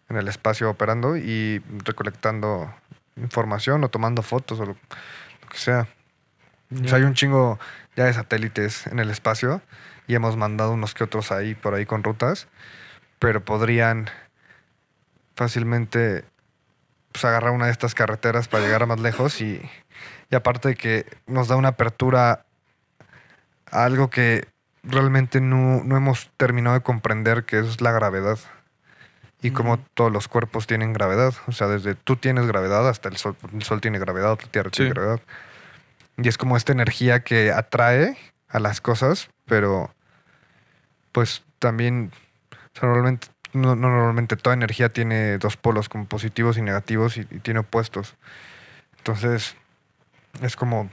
en el espacio operando y recolectando información o tomando fotos o lo, lo que sea. O sea, hay un chingo ya de satélites en el espacio y hemos mandado unos que otros ahí por ahí con rutas, pero podrían fácilmente pues, agarrar una de estas carreteras para llegar a más lejos y, y aparte de que nos da una apertura a algo que realmente no, no hemos terminado de comprender, que es la gravedad. Y cómo todos los cuerpos tienen gravedad. O sea, desde tú tienes gravedad hasta el sol. El sol tiene gravedad, la tierra tiene Sí. gravedad. Y es como esta energía que atrae a las cosas, pero pues también O sea, normalmente, no, no normalmente toda energía tiene dos polos, como positivos y negativos, y, y tiene opuestos. Entonces, es como,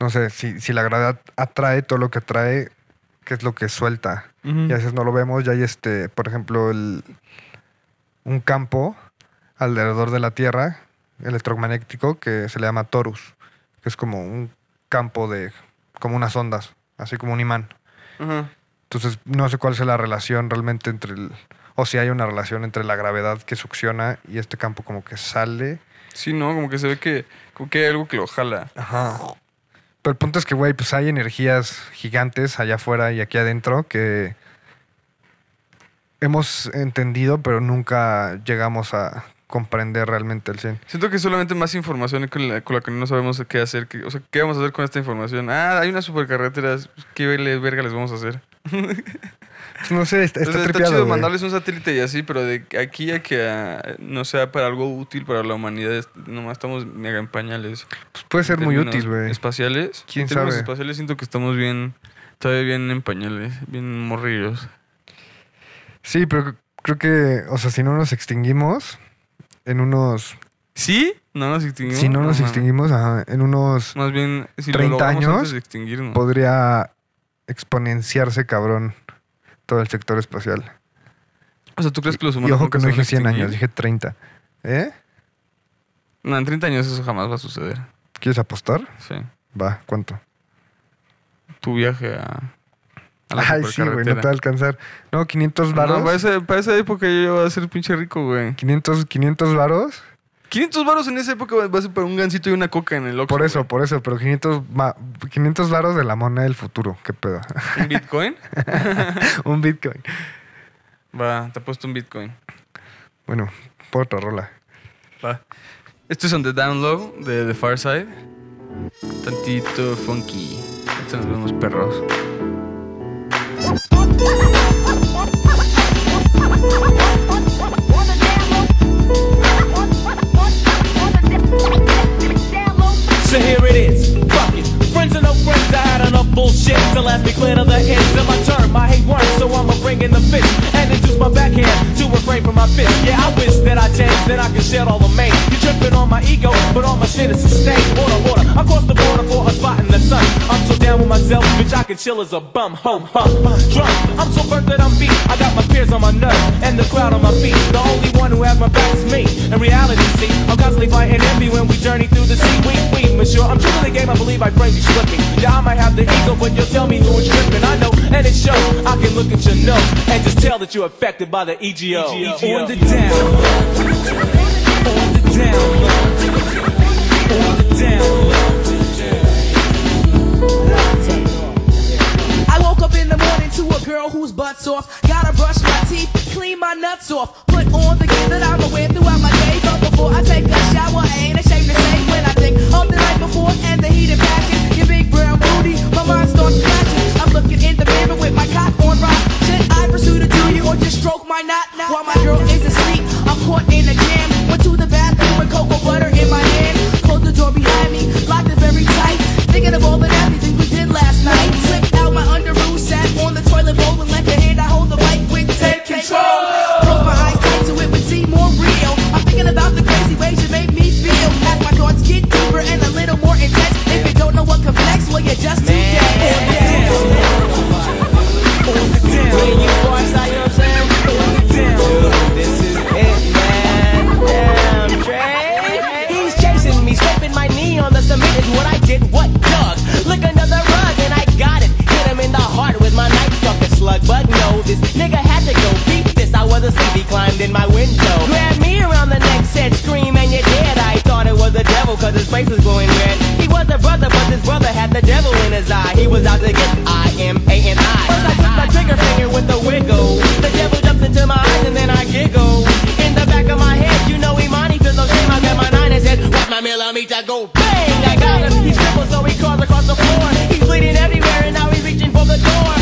no sé, si, si la gravedad atrae todo lo que atrae, ¿qué es lo que suelta? Y a veces no lo vemos, ya hay este, por ejemplo, el, un campo alrededor de la Tierra electromagnético que se le llama torus, que es como un campo de, como unas ondas, así como un imán. Entonces, no sé cuál es la relación realmente entre el, o si hay una relación entre la gravedad que succiona y este campo como que sale. Sí, no, como que se ve que, como que hay algo que lo jala. Ajá. Pero el punto es que, güey, pues hay energías gigantes allá afuera y aquí adentro que hemos entendido, pero nunca llegamos a comprender realmente el 100. Siento que solamente más información con la, con la que no sabemos qué hacer. que- o sea, ¿qué vamos a hacer con esta información? Ah, hay unas supercarreteras. ¿Qué verga les vamos a hacer? No sé, está, está está tripeado, chido güey. mandarles un satélite y así, pero de aquí a que ah, no sea para algo útil para la humanidad, nomás estamos mega en pañales. Pues puede ser muy útil, güey. Espaciales. ¿Quién en términos sabe? espaciales siento que estamos bien, todavía bien en pañales, bien morrillos. Sí, pero creo que, o sea, si no nos extinguimos, en unos... ¿Sí? ¿No nos extinguimos? Si no nos extinguimos, ajá, en unos... Más bien, si 30 lo años, antes de extinguirnos. podría exponenciarse, cabrón, todo el sector espacial. O sea, ¿tú crees que los y humanos ojo nunca que no dije 100 años, dije 30. ¿Eh? No, en 30 años eso jamás va a suceder. ¿Quieres apostar? Sí. Va, ¿cuánto? Tu viaje a, a la Ay, sí, güey, no te va a alcanzar. No, 500 varos. No, para esa, para esa época yo voy a ser pinche rico, güey. 500, 500 varos. 500 varos en esa época va a ser para un gancito y una coca en el Oxxo. Por eso, güey. por eso, pero 500, ma- 500 varos de la moneda del futuro. ¿Qué pedo? ¿Un Bitcoin? Un Bitcoin. Va, te ha puesto un Bitcoin. Bueno, por otra rola. Va. Esto es On The Down Low de The Far Side. Tantito funky. Ahorita nos vemos perros. So here it is, fuck it. Friends or no friends, I had enough bullshit to last me clear to the ends of my. I hate words, so I'ma bring in the fist and introduce my backhand to refrain from my fist. Yeah, I wish that I changed, then I could shed all the main. You tripping on my ego, but all my shit is sustained. Order, order, I cross the border for a spot in the sun. I'm so down with myself, bitch, I can chill as a bum. Hum, hum, drunk. I'm so burnt that I'm beat. I got my peers on my nerves and the crowd on my feet. The only one who has my back is me. In reality, see, I'm constantly fighting envy when we journey through the sea. We, we, monsieur, I'm true to the game. I believe I framed you slipping. Yeah, I might have the ego, but you'll tell me who is tripping. I know, and it shows. I can look at your nose and just tell that you're affected by the E EGO. On the down. On the down. On the down. I woke up in the morning to a girl whose butt's off. Gotta brush my teeth, clean my nuts off. Put on the gear that I'ma wear throughout my day. But before I take a shower, I ain't ashamed to say when I think of the night before and the heated passion. Your big brown booty, my mind starts stroke my knot? While my girl is asleep, I'm caught in a jam. Went to the bathroom with cocoa butter in my hand. Closed the door behind me, locked it very tight. Thinking of all the everything we did last night. Slipped out my underoos, sat on the toilet bowl and let the hand I hold the mic with take control. Close my eyes tight so it would seem more real. I'm thinking about the crazy ways you make me feel. As my thoughts get deeper and a little more intense. If you don't know what comes next, well you're just too this nigga had to go beat this. I was asleep, he climbed in my window. Grabbed me around the neck, said, scream and you're dead. I thought it was the devil cause his face was glowing red. He was a brother, but this brother had the devil in his eye. He was out to get I M A N I. First I took my trigger finger with a wiggle. The devil jumps into my eyes and then I giggle. In the back of my head, you know Imani feels no shame. I got my nine and said, Watch my millimeter go bang. I got him. He's crippled, so he crawls across the floor. He's bleeding everywhere and now he's reaching for the door.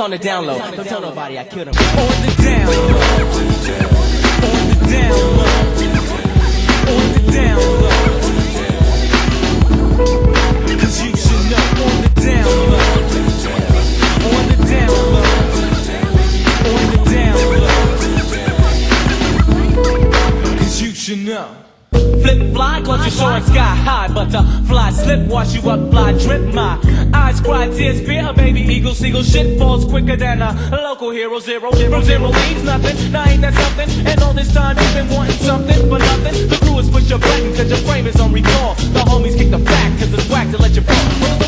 It's on the down low. Don't tell nobody I killed him. On the down. On the down. On the down low. Cause you should know on the down low. On the down low. On the down. Cause you should know. Flip fly, cause you're soaring sky high. Butterfly slip, wash you up, fly drip. My cry tears, fear, baby eagle, seagull. Shit falls quicker than a local hero. Zero, zero, zero leaves nothing. Now ain't that something? And all this time you've been wanting something for nothing. The crew is pushed your button, cause your frame is on recall. The homies kick the back, cause it's whack to let you fall.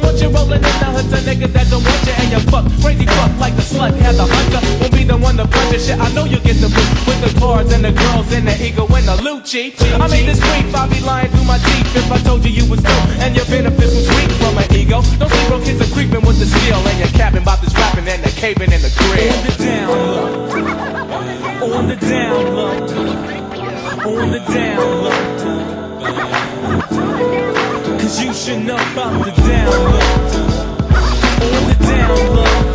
What's the you're rolling in the hood's a nigga that don't want you and you fuck. Crazy fuck like the slut, had the hunter. Won't be the one to punch your shit. I know you get the boot with the cards and the girls and the ego and the loot cheap. I made this brief, I'll be lying through my teeth if I told you you was dope and your benefits was weak from an ego. Don't see broke kids are creeping with the steel and you're capping about this rapping and the caving in the crib. On the down low. On the down low. On the down low. Cause you should know about the down low. On the down low.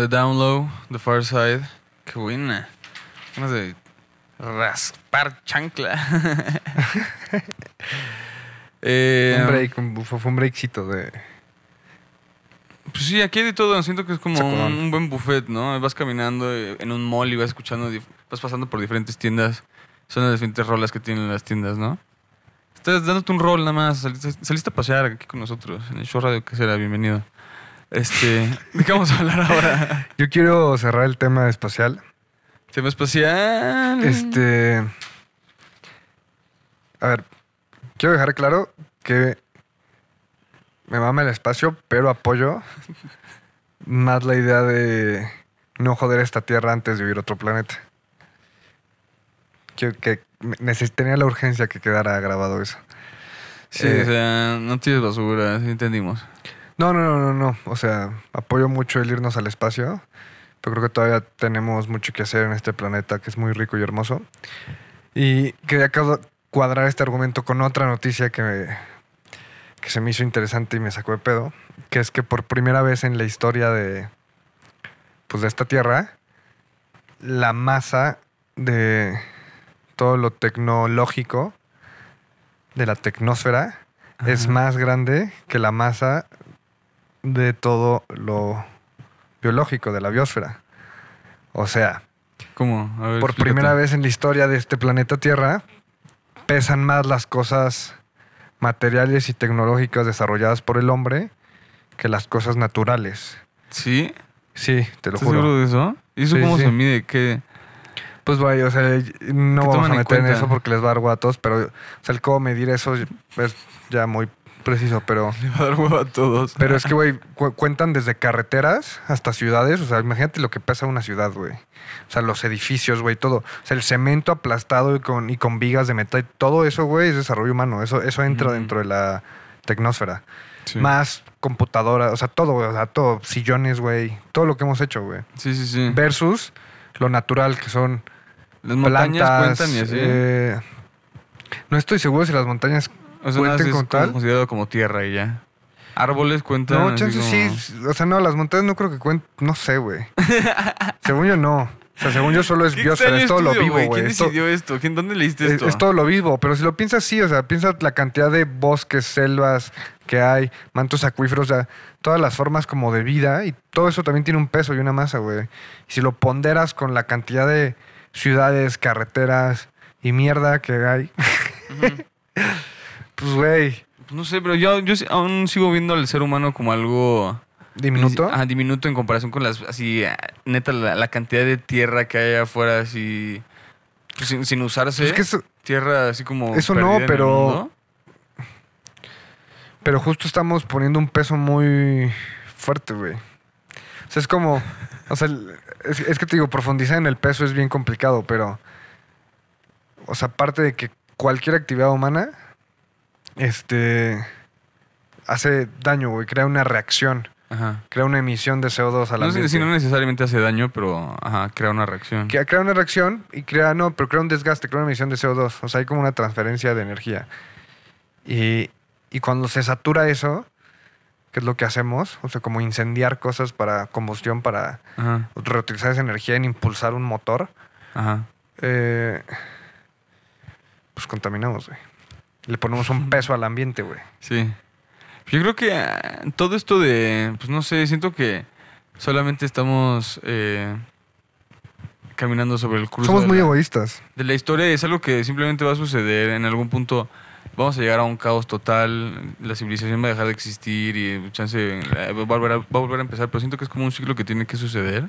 The down low, the far side. Qué buena. Ganas de raspar chancla. Eh, Un break, un- fue, un breakcito de... Pues sí, aquí hay de todo. Siento que es como un, buen buffet, ¿no? Vas caminando en un mall y vas escuchando, vas pasando por diferentes tiendas. Son las diferentes rolas que tienen las tiendas, ¿no? Estás dándote un rol nada más. Saliste, saliste a pasear aquí con nosotros en el show Radio Casera. Bienvenido. Este, ¿de qué vamos a hablar ahora? Yo quiero cerrar el tema espacial. Tema espacial. Este. A ver, quiero dejar claro que me mama el espacio, pero apoyo más la idea de no joder esta tierra antes de vivir otro planeta. Quiero que tenía la urgencia que quedara grabado eso. Sí, Eh, o sea, no tienes basura, sí entendimos. No, no, no, no, no. O sea, apoyo mucho el irnos al espacio, pero creo que todavía tenemos mucho que hacer en este planeta que es muy rico y hermoso. Y quería cuadrar este argumento con otra noticia que, me- que se me hizo interesante y me sacó de pedo, que es que por primera vez en la historia de, pues, de esta Tierra, la masa de todo lo tecnológico de la tecnósfera es más grande que la masa de todo lo biológico de la biosfera. O sea, ¿Cómo? A ver, por explícate. primera vez en la historia de este planeta Tierra, pesan más las cosas materiales y tecnológicas desarrolladas por el hombre que las cosas naturales. ¿Sí? Sí, te lo ¿Estás juro. seguro de eso? ¿Y eso Sí, cómo sí. se mide? ¿Qué? Pues vaya, o sea, no ¿Qué vamos a meter en eso porque les va a dar guatos, pero o sea, el cómo medir eso es ya muy preciso, pero Le va a dar huevo a todos. pero es que güey, cu- cuentan desde carreteras hasta ciudades, o sea, imagínate lo que pesa una ciudad, güey. O sea, los edificios, güey, todo. O sea, el cemento aplastado y con, y con vigas de metal, todo eso, güey, es desarrollo humano. Eso, eso entra dentro de la tecnósfera. Sí. Más computadora, o sea, todo, güey, o sea, todo, sillones, güey, todo lo que hemos hecho, güey. Sí, sí, sí. Versus lo natural, que son Las montañas plantas. cuentan y así. eh, no estoy seguro si las montañas o sea, nada, cuenten es con como tal. considerado como tierra y ya. Árboles cuentan. No, chance como- sí. O sea, no, las montañas no creo que cuenten. No sé, güey. según yo, no. O sea, según yo, solo es biosfera, es todo lo vivo, güey. ¿Quién Es, decidió esto? ¿Quién, ¿Dónde leíste es- esto? es todo lo vivo. Pero si lo piensas, sí. O sea, piensa la cantidad de bosques, selvas que hay, mantos acuíferos, o sea, todas las formas como de vida. Y todo eso también tiene un peso y una masa, güey. Y si lo ponderas con la cantidad de ciudades, carreteras y mierda que hay, pues, güey, No sé, pero yo, yo aún sigo viendo al ser humano como algo... diminuto. Ah, diminuto en comparación con las... Así, ah, neta, la, la cantidad de tierra que hay afuera, así... pues, sin, sin usarse. Es que eso- Tierra así como... Eso no, pero-. Pero justo estamos poniendo un peso muy fuerte, güey. O sea, es como. O sea, es, es que te digo, profundizar en el peso es bien complicado, pero. O sea, aparte de que cualquier actividad humana. Este. hace daño, güey. Crea una reacción. Ajá. Crea una emisión de CO2 al No sé ambiente. si no necesariamente hace daño, pero ajá, crea una reacción. Que crea una reacción y crea, no, pero crea un desgaste, crea una emisión de CO2. O sea, hay como una transferencia de energía. Y, y cuando se satura eso, que es lo que hacemos, o sea, como incendiar cosas para combustión, para Ajá, reutilizar esa energía en impulsar un motor, ajá. eh, pues contaminamos, güey. Le ponemos un peso al ambiente, güey. Sí. Yo creo que ah, todo esto de, pues no sé, siento que solamente estamos eh, caminando sobre el cruce Somos de muy la- egoístas. de la historia es algo que simplemente va a suceder en algún punto. Vamos a llegar a un caos total, la civilización va a dejar de existir y chance eh, va a volver a, va a, volver a empezar, pero siento que es como un ciclo que tiene que suceder.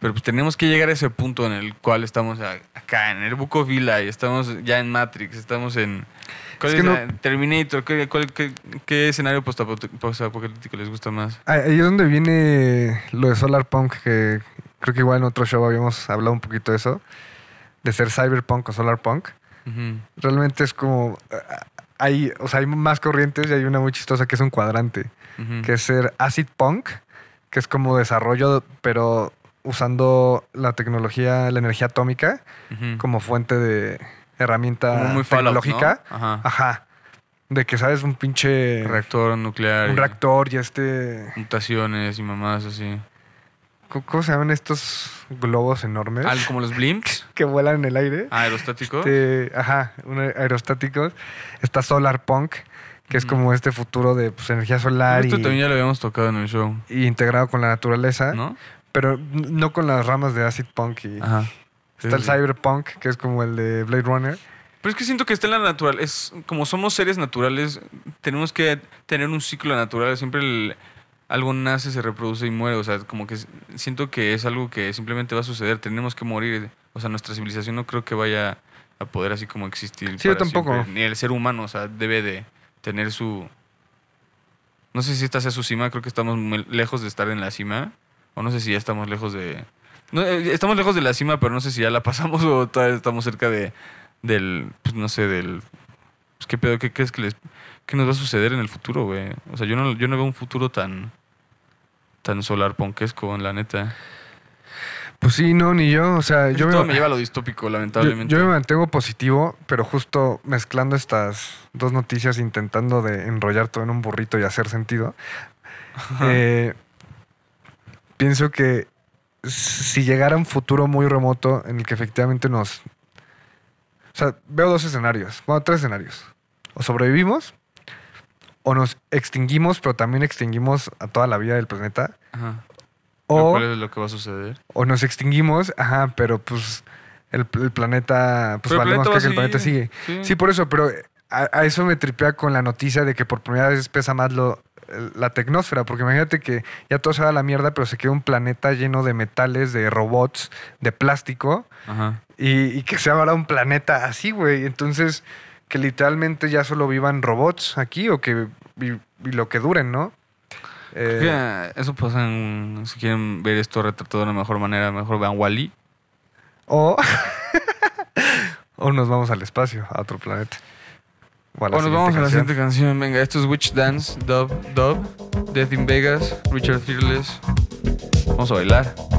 Pero pues tenemos que llegar a ese punto en el cual estamos acá, en el Buco Vila, y estamos ya en Matrix, estamos en... ¿Cuál Es es, que la- Terminator, ¿qué, cuál- qué- qué escenario postapo- postapocalíptico les gusta más? Ah, Ahí es donde viene lo de Solar Punk, que creo que igual en otro show habíamos hablado un poquito de eso, de ser Cyberpunk o Solar Punk. Realmente es como... ah, Hay, o sea, hay más corrientes y hay una muy chistosa que es un cuadrante, que es ser Acid Punk, que es como desarrollo, pero usando la tecnología, la energía atómica como fuente de herramienta muy Fallout, ¿no? tecnológica. Ajá. Ajá. De que, ¿sabes? Un pinche... Reactor nuclear. Un y reactor y este... Mutaciones y mamás así. ¿Cómo se llaman estos globos enormes? Ah, como los blimps. que vuelan en el aire. Aerostáticos. Este, ajá, aerostáticos. Está Solar Punk, que es como este futuro de pues, energía solar y, Esto también ya lo habíamos tocado en el show, y integrado con la naturaleza, ¿no? Pero n- no con las ramas de Acid Punk. Y Ajá. está el. Cyberpunk, que es como el de Blade Runner. Pero es que siento que está en la natural. Es como somos seres naturales, tenemos que tener un ciclo natural. Siempre el- algo nace, se reproduce y muere. O sea, como que siento que es algo que simplemente va a suceder. Tenemos que morir. O sea, nuestra civilización no creo que vaya a poder así como existir. Sí, yo tampoco. siempre. Ni el ser humano, o sea, debe de tener su. No sé si esta sea su cima, creo que estamos muy lejos de estar en la cima. O no sé si ya estamos lejos de. No, eh, estamos lejos de la cima, pero no sé si ya la pasamos o todavía estamos cerca de, del, pues no sé, del... Pues, ¿Qué pedo? ¿Qué crees que, les, qué nos va a suceder en el futuro, güey? O sea, yo no, yo no veo un futuro tan, tan solar ponquesco, la neta. Pues sí, no, ni yo. O sea, Yo yo todo me, me lleva a lo distópico, yo, lamentablemente. yo me mantengo positivo, pero justo mezclando estas dos noticias, intentando de enrollar todo en un burrito y hacer sentido. eh, pienso que si llegara un futuro muy remoto en el que efectivamente nos... O sea, veo dos escenarios, bueno, tres escenarios. O sobrevivimos, o nos extinguimos, pero también extinguimos a toda la vida del planeta. Ajá. O, ¿Cuál es lo que va a suceder? o nos extinguimos, ajá, pero pues el, el planeta, pues valemos que el planeta sigue. sí. Sí, por eso, pero a, a eso me tripea con la noticia de que por primera vez pesa más lo, la tecnósfera, porque imagínate que ya todo se va a la mierda, pero se queda un planeta lleno de metales, de robots, de plástico, Ajá. y, y que sea ahora un planeta así, güey. Entonces, que literalmente ya solo vivan robots aquí o que y, y lo que duren, ¿no? Eh, eso pasa en... Si quieren ver esto retratado de una mejor manera, mejor vean Wally. o, o nos vamos al espacio, a otro planeta. A la O nos vamos a la siguiente canción. Venga, esto es Witch Dance, Dub, Dub, Death in Vegas, Richard Fearless. Vamos a bailar.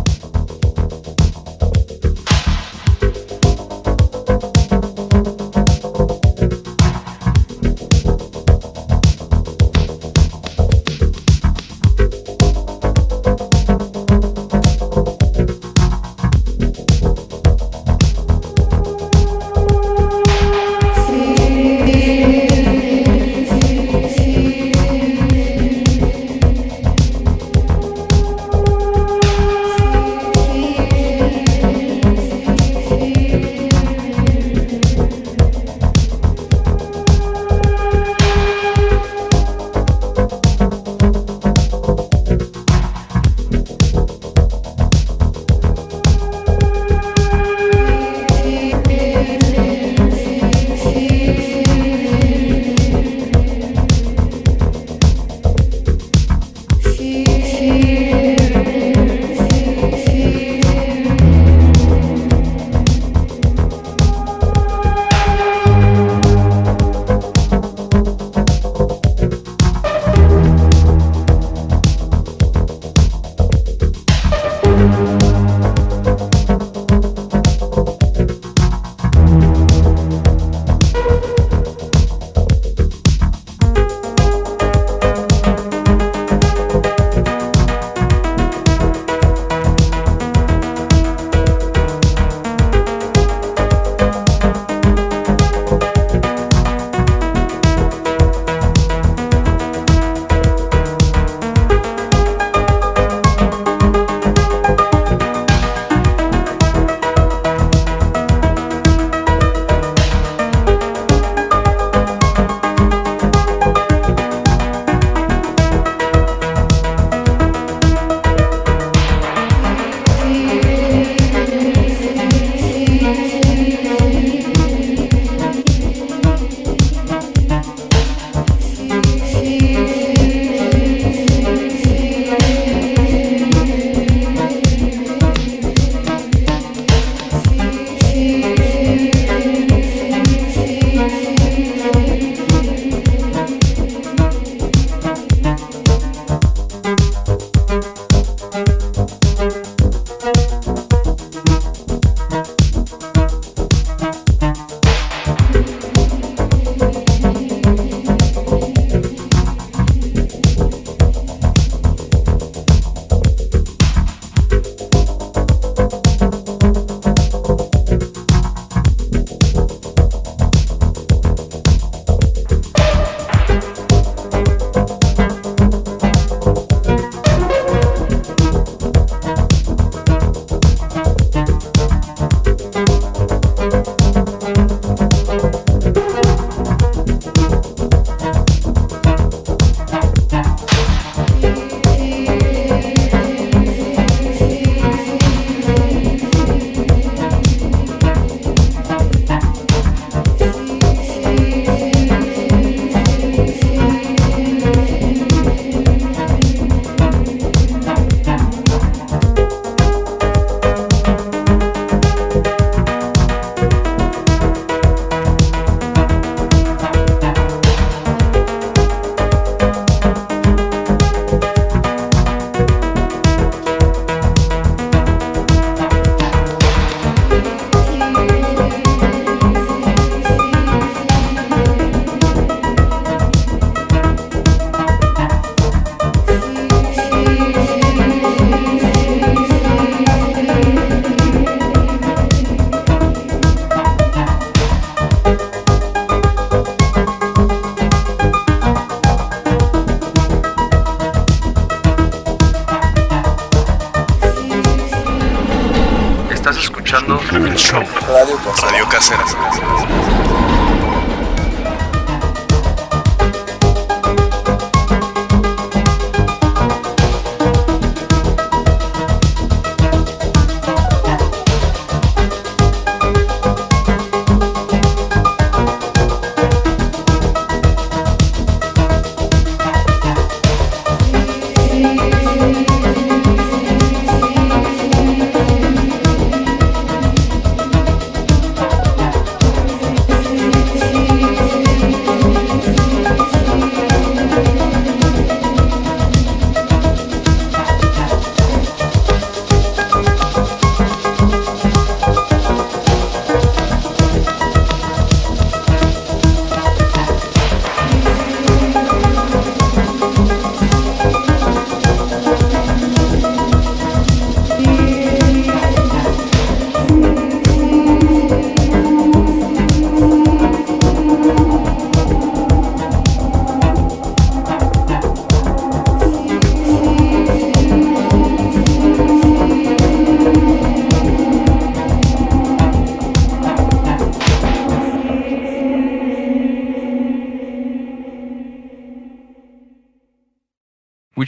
Radio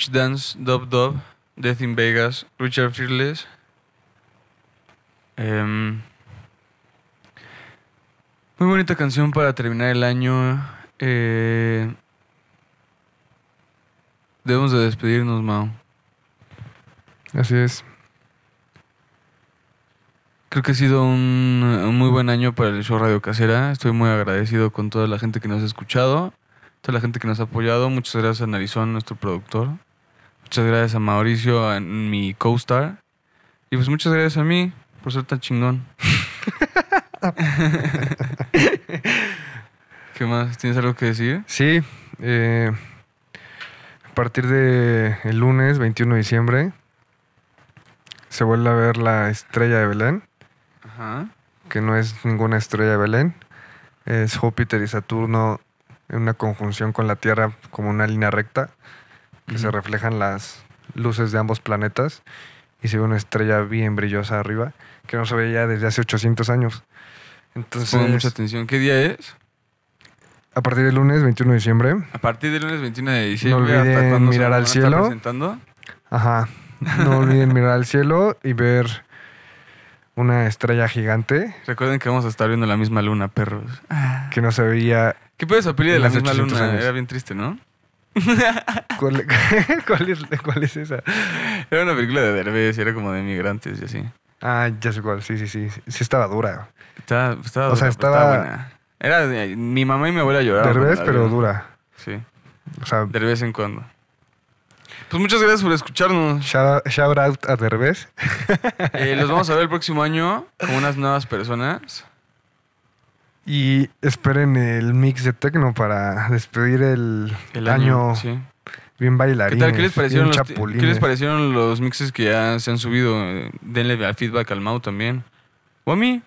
Witch Dance, Dub Dub, Death in Vegas, Richard Fearless. Em, muy bonita canción para terminar el año. Eh, debemos de despedirnos, Mao. Así es. Creo que ha sido un, un muy buen año para el show Radio Casera. Estoy muy agradecido con toda la gente que nos ha escuchado, toda la gente que nos ha apoyado. Muchas gracias a Narizón, nuestro productor. Muchas gracias a Mauricio, a mi co-star. Y pues muchas gracias a mí por ser tan chingón. ¿Qué más? ¿Tienes algo que decir? Sí, eh, a partir de el lunes 21 de diciembre se vuelve a ver la estrella de Belén, Ajá. que no es ninguna estrella de Belén, es Júpiter y Saturno en una conjunción con la Tierra como una línea recta, que se reflejan las luces de ambos planetas y se ve una estrella bien brillosa arriba, que no se veía desde hace 800 años. Entonces, mucha atención. ¿Qué día es? a partir del lunes 21 de diciembre, A partir del lunes 21 de diciembre. olviden ¿hasta cuándo se mirar al cielo. presentando? Ajá. No olviden mirar al cielo y ver una estrella gigante Recuerden que vamos a estar viendo la misma luna, perros. que no se veía. ¿Qué puede esa peli de la misma 800 luna? años. Era bien triste, ¿no? ¿Cuál, cuál es, cuál es esa? Era una película de Derbez era como de migrantes y así. Ah, ya sé cuál. Sí, sí, sí. Sí estaba dura. Estaba, estaba O sea, dura, estaba- buena. Era de- mi mamá y mi abuela lloraban. Derbez, pero dura. Sí, O sea, de vez en cuando. Pues muchas gracias por escucharnos. shout, shout out a Derbez. Eh, los vamos a ver el próximo año como unas nuevas personas. Y esperen el mix de techno para despedir el, El año, año. sí. bien ¿Qué bailarín. tal? ¿Qué les, parecieron los, ¿Qué les parecieron? los mixes que ya se han subido? Eh, Denle feedback al Mau también. O a mí.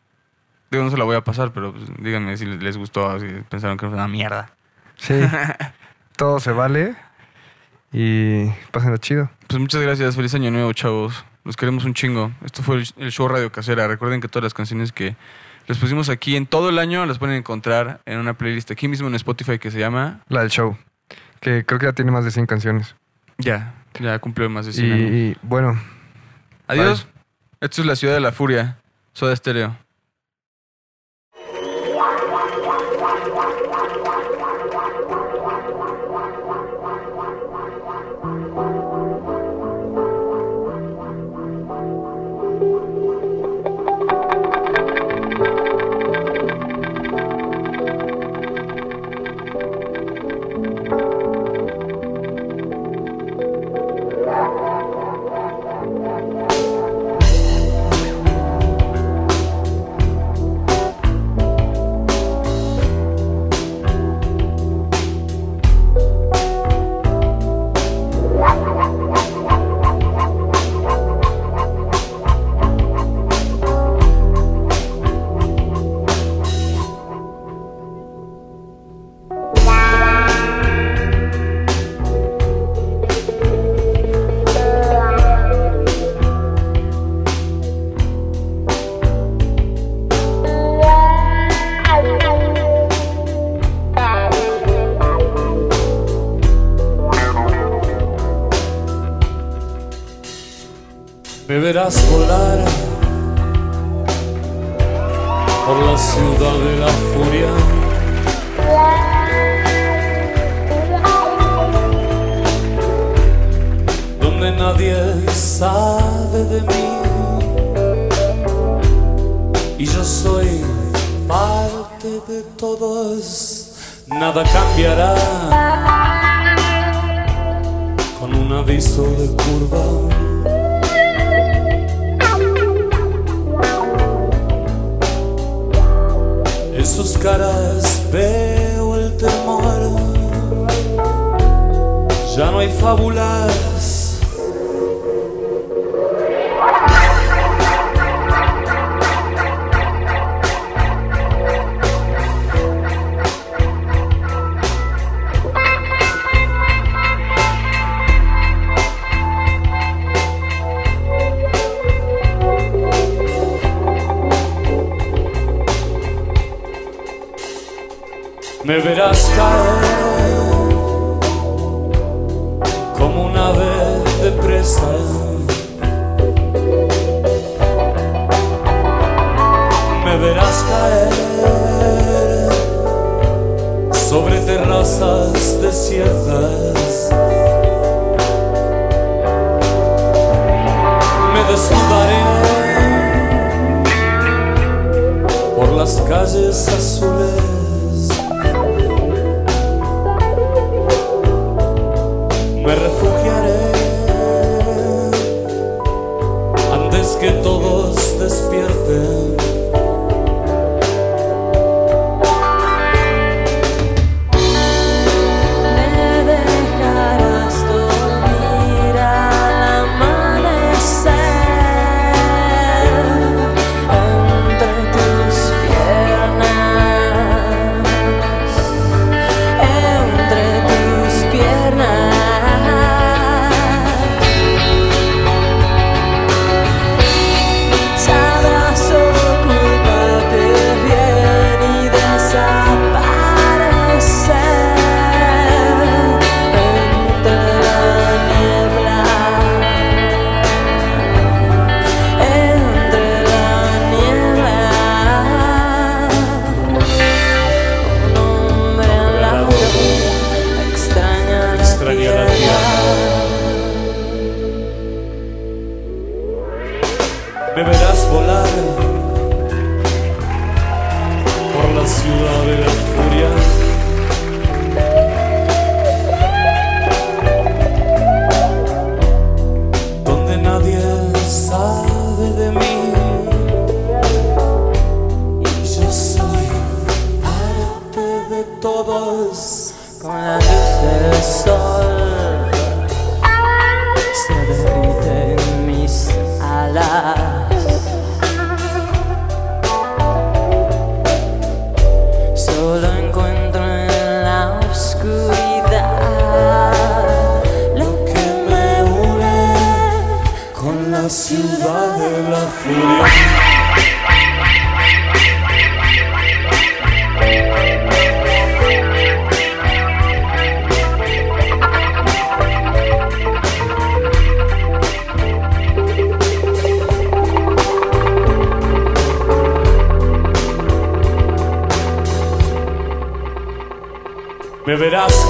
Digo, no se la voy a pasar, pero pues, díganme si les gustó, si pensaron que era una mierda. Sí. Todo se vale. Y pásenlo chido. Pues muchas gracias. Feliz año nuevo, chavos. Los queremos un chingo. Esto fue el show Radio Casera. Recuerden que todas las canciones que les pusimos aquí en todo el año las pueden encontrar en una playlist aquí mismo en Spotify que se llama... La del show. Que creo que ya tiene más de 100 canciones. Ya, ya cumplió más de Y, 100 años. y, bueno, Adiós. Esto es la ciudad de la furia. Soda Stereo. Verás volar por la ciudad de la furia. Donde nadie sabe de mí. Y yo soy parte de todos. Nada cambiará con un aviso de curva. Sus caras veo el temor. Ya no hay fábulas. Me verás volar por la ciudad de la furia. Donde nadie sabe de mí. Y yo soy parte de todos.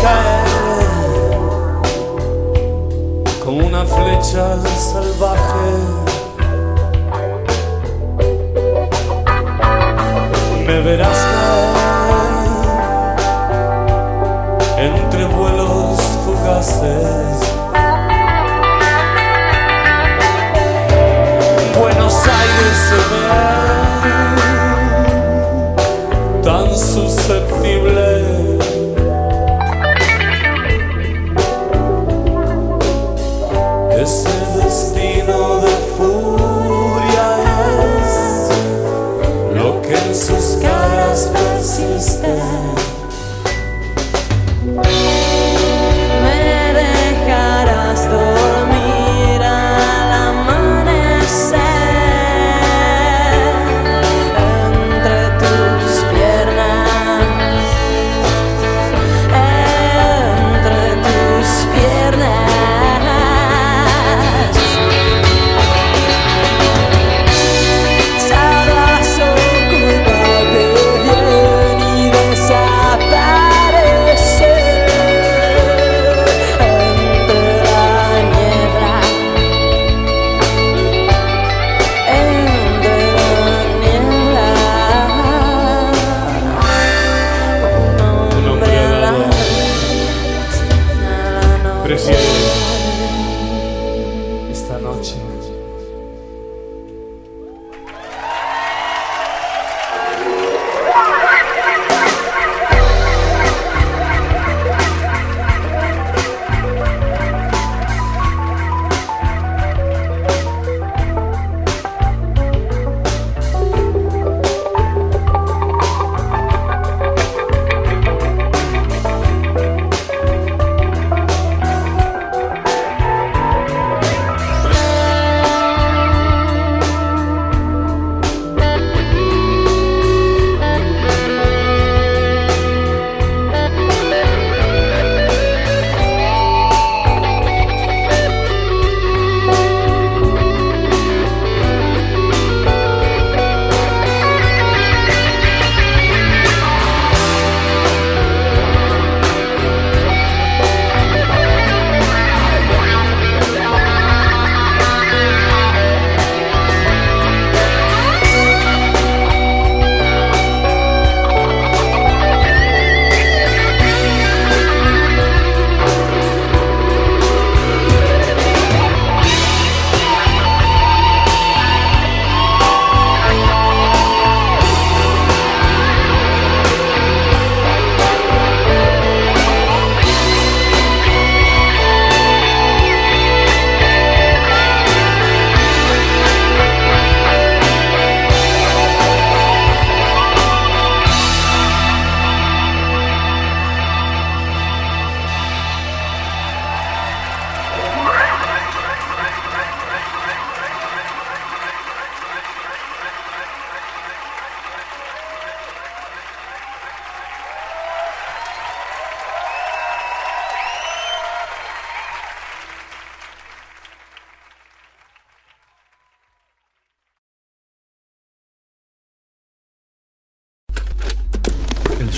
Caer como una flecha salvaje. Me verás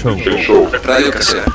El show. Radio Casera.